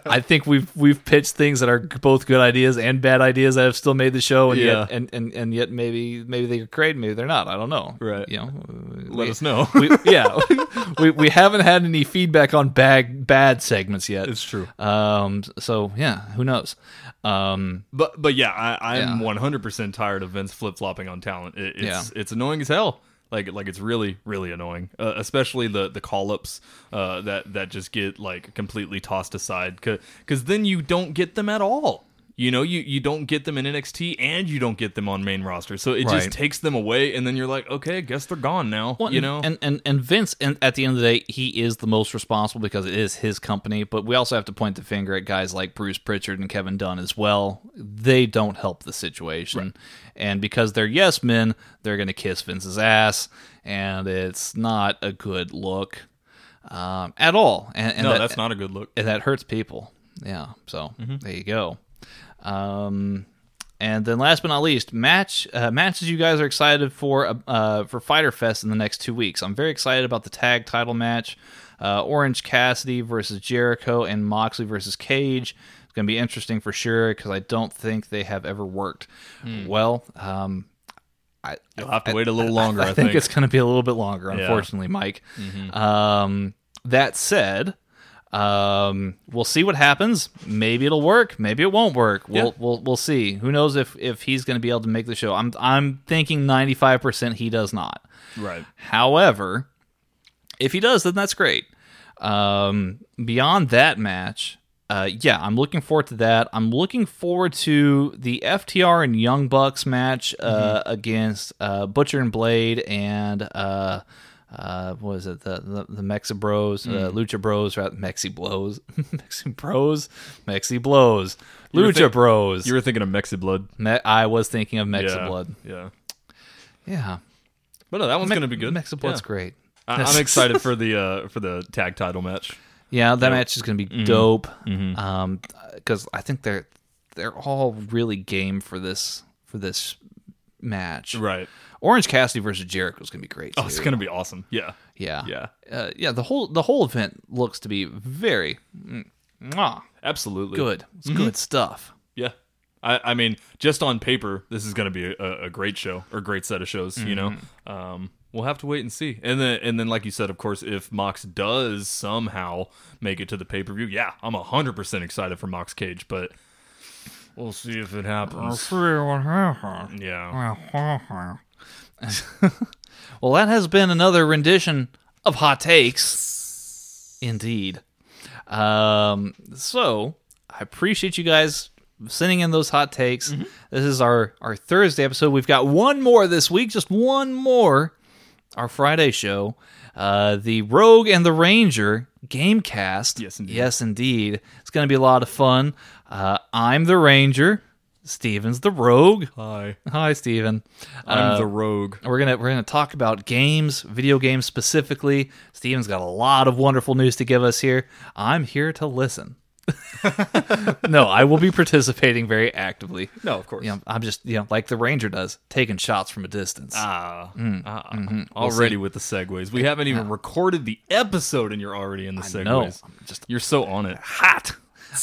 I think we've we've pitched things that are both good ideas and bad ideas that have still made the show, and Yeah. yet and, and and yet maybe maybe they're great, maybe they're not. I don't know. Right. You know, Let we- us know. <laughs> we, yeah, <laughs> we, we haven't had any feedback on bad bad segments yet. It's true. Um. So yeah, who knows? Um. But but yeah, I, I'm Yeah. 100% tired of Vince flip flopping on talent. It, it's Yeah. it's annoying as hell. Like like it's really really annoying, uh, especially the the call ups uh, that that just get like completely tossed aside because then you don't get them at all. You know, you, you don't get them in NXT and you don't get them on main roster, so it Right. just takes them away, and then you're like, okay, I guess they're gone now. Well, you know, and and and Vince, and at the end of the day, he is the most responsible because it is his company. But we also have to point the finger at guys like Bruce Pritchard and Kevin Dunn as well. They don't help the situation, and because they're yes men, they're going to kiss Vince's ass, and it's not a good look um, at all. And, and no, that- that's not a good look. and that hurts people. Yeah. So there you go. Um, and then last but not least, match uh, matches you guys are excited for uh, for Fyter Fest in the next two weeks. I'm very excited about the tag title match, uh, Orange Cassidy versus Jericho and Moxley versus Cage. It's going to be interesting for sure because I don't think they have ever worked well. Um, I, You'll have to wait a little longer. I, I think it's going to be a little bit longer, unfortunately, Mike. Um, that said, um, we'll see what happens. Maybe it'll work. Maybe it won't work. We'll Yeah. we'll we'll see. Who knows if if he's going to be able to make the show? I'm I'm thinking 95 percent he does not. right. However, if he does, then that's great. Um, beyond that match, uh, yeah, I'm looking forward to that. I'm looking forward to the FTR and Young Bucks match uh, against uh, Butcher and Blade and uh, uh, what was it the the, the Mexa Bros, uh, Lucha Bros, rather Mexi Blows, <laughs> Mexi Bros, Mexi Blows, Lucha think- Bros. You were thinking of Mexi Blood. Me- I was thinking of Mexi yeah. Blood. Yeah. Yeah, But no, that one's Me- gonna be good. Mexi Blood's Yeah. great. I- <laughs> I'm excited for the uh, for the tag title match. Yeah, that match is going to be dope. Mm-hmm. Um, because I think they're they're all really game for this for this match. Right. Orange Cassidy versus Jericho is going to be great. Oh, it's gonna be awesome. Yeah. yeah, Yeah. uh, yeah. The whole the whole event looks to be very mm, mwah, Absolutely. good. It's Mm-hmm. good stuff. Yeah. I, I mean, just on paper, this is going to be a, a great show or great set of shows. You know, um, we'll have to wait and see. And then, and then, like you said, of course, if Mox does somehow make it to the pay per view, yeah, I'm hundred percent excited for Mox Cage. But we'll see if it happens. Yeah. <laughs> Well, that has been another rendition of Hot Takes. Indeed. Um, so I appreciate you guys sending in those hot takes. This is our our Thursday episode. We've got one more this week, just one more. Our Friday show, uh, the Rogue and the Ranger Gamecast. Yes, indeed. Yes, indeed. It's going to be a lot of fun. Uh, I'm the Ranger. Steven's the Rogue. Hi. Hi, Steven. I'm the rogue. We're gonna we're gonna talk about games, video games specifically. Steven's got a lot of wonderful news to give us here. I'm here to listen. <laughs> no, I will be participating very actively. No, of course. You know, I'm just you know like the ranger does, taking shots from a distance. Ah, Mm, ah, mm-hmm. already with the segues. We haven't even recorded the episode, and you're already in the segues. know. I'm just You're so on it. hot.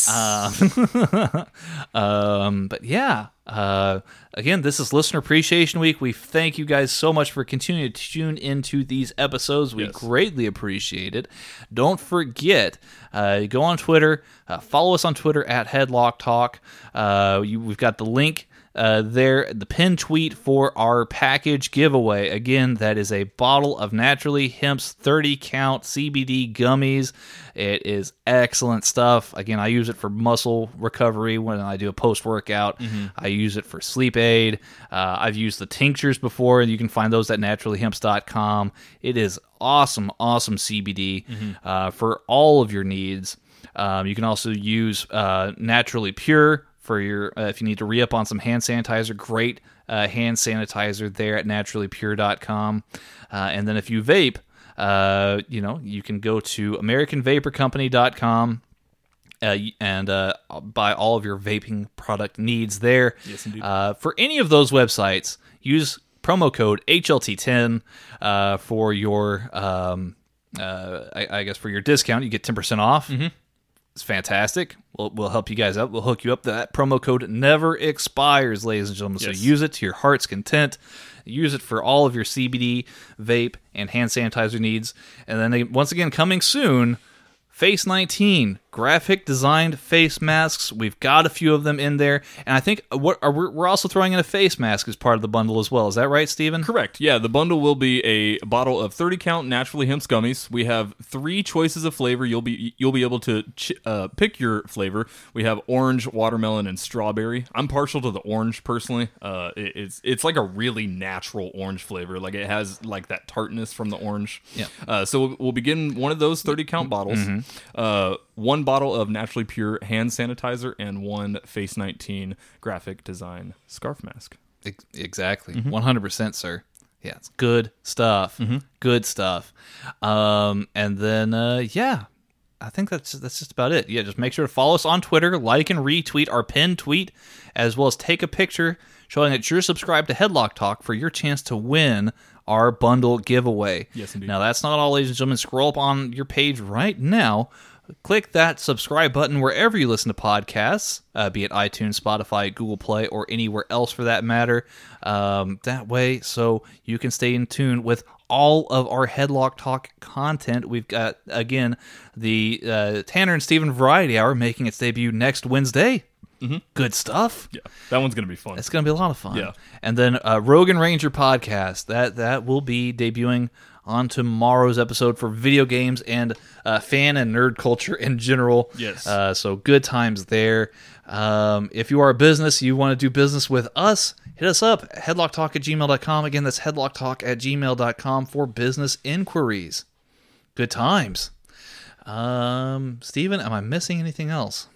Um, <laughs> um, but yeah, uh, again, this is Listener Appreciation Week. We thank you guys so much for continuing to tune into these episodes. We Yes. greatly appreciate it. Don't forget, uh, go on Twitter, uh, follow us on Twitter at Headlock Talk. Uh, you, we've got the link uh, there, the pin tweet for our package giveaway. Again, that is a bottle of Naturally Hemp's 30 count CBD gummies. It is excellent stuff. Again, I use it for muscle recovery when I do a post workout. I use it for sleep aid. Uh, I've used the tinctures before, and you can find those at naturallyhemps.com. It is awesome, awesome CBD uh, for all of your needs. Um, you can also use uh, Naturally Pure for your uh, if you need to re up on some hand sanitizer. Great uh, hand sanitizer there at naturallypure.com. Uh, and then if you vape, uh, you know you can go to AmericanVaporCompany.com. Uh, and uh, buy all of your vaping product needs there. Yes, indeed. Uh, for any of those websites, use promo code HLT10 uh, for your, um, uh, I, I guess, for your discount. You get 10% off. Mm-hmm. It's fantastic. We'll, we'll help you guys out. We'll hook you up. That promo code never expires, ladies and gentlemen. Yes. So use it to your heart's content. Use it for all of your CBD, vape, and hand sanitizer needs. And then, they, once again, coming soon, Face 19 graphic designed face masks. We've got a few of them in there, and I think what are we, we're also throwing in a face mask as part of the bundle as well. Is that right, Steven? Correct. Yeah, the bundle will be a bottle of 30 count naturally hemp gummies. We have three choices of flavor. You'll be you'll be able to ch- uh, pick your flavor. We have orange, watermelon, and strawberry. I'm partial to the orange personally. Uh, it- it's it's like a really natural orange flavor. Like it has like that tartness from the orange. Yeah. Uh, so we'll, we'll begin one of those 30 count bottles. Uh, one bottle of naturally pure hand sanitizer and one Face 19 graphic design scarf mask. Exactly. Mm-hmm. 100%, sir. Yeah, it's good stuff. Good stuff. Um, and then, uh, yeah, I think that's that's just about it. Yeah, just make sure to follow us on Twitter, like and retweet our pinned tweet, as well as take a picture showing that you're subscribed to Headlock Talk for your chance to win our bundle giveaway. Yes, indeed. Now, that's not all, ladies and gentlemen. Scroll up on your page right now. Click that subscribe button wherever you listen to podcasts, uh, be it iTunes, Spotify, Google Play, or anywhere else for that matter. Um, that way, so you can stay in tune with all of our Headlock Talk content. We've got, again, the uh, Tanner and Steven Variety Hour making its debut next Wednesday. Good stuff. Yeah, that one's gonna be fun. It's going to be a lot of fun. Yeah. And then uh, Rogue and Ranger podcast that that will be debuting on tomorrow's episode for video games and uh, fan and nerd culture in general. Yes. Uh, so good times there. Um, if you are a business, you want to do business with us, hit us up headlocktalk at gmail.com. Again, that's headlocktalk at gmail.com for business inquiries. Good times. Um, Steven, am I missing anything else?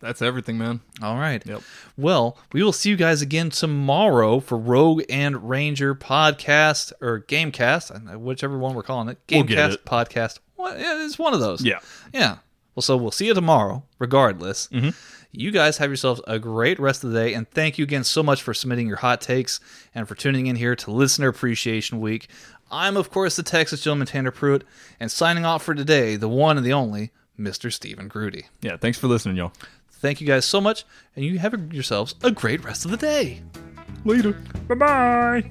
That's everything, man. All right. Yep. Well, we will see you guys again tomorrow for Rogue and Ranger podcast or Gamecast, whichever one we're calling it. We'll Gamecast it. podcast. What? Yeah, it's one of those. Yeah. Yeah. Well, so we'll see you tomorrow, regardless. Mm-hmm. You guys have yourselves a great rest of the day, and thank you again so much for submitting your hot takes and for tuning in here to Listener Appreciation Week. I'm, of course, the Texas gentleman Tanner Pruitt, and signing off for today, the one and the only Mr. Steven Grudy. Yeah. Thanks for listening, y'all. Thank you guys so much, and you have yourselves a great rest of the day. Later. Bye bye.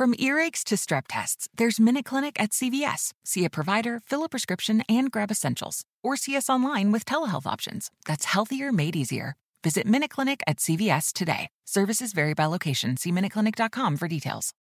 From earaches to strep tests, there's Minute Clinic at CVS. See a provider, fill a prescription, and grab essentials. Or see us online with telehealth options. That's healthier made easier. Visit Minute Clinic at CVS today. Services vary by location. See MinuteClinic.com for details.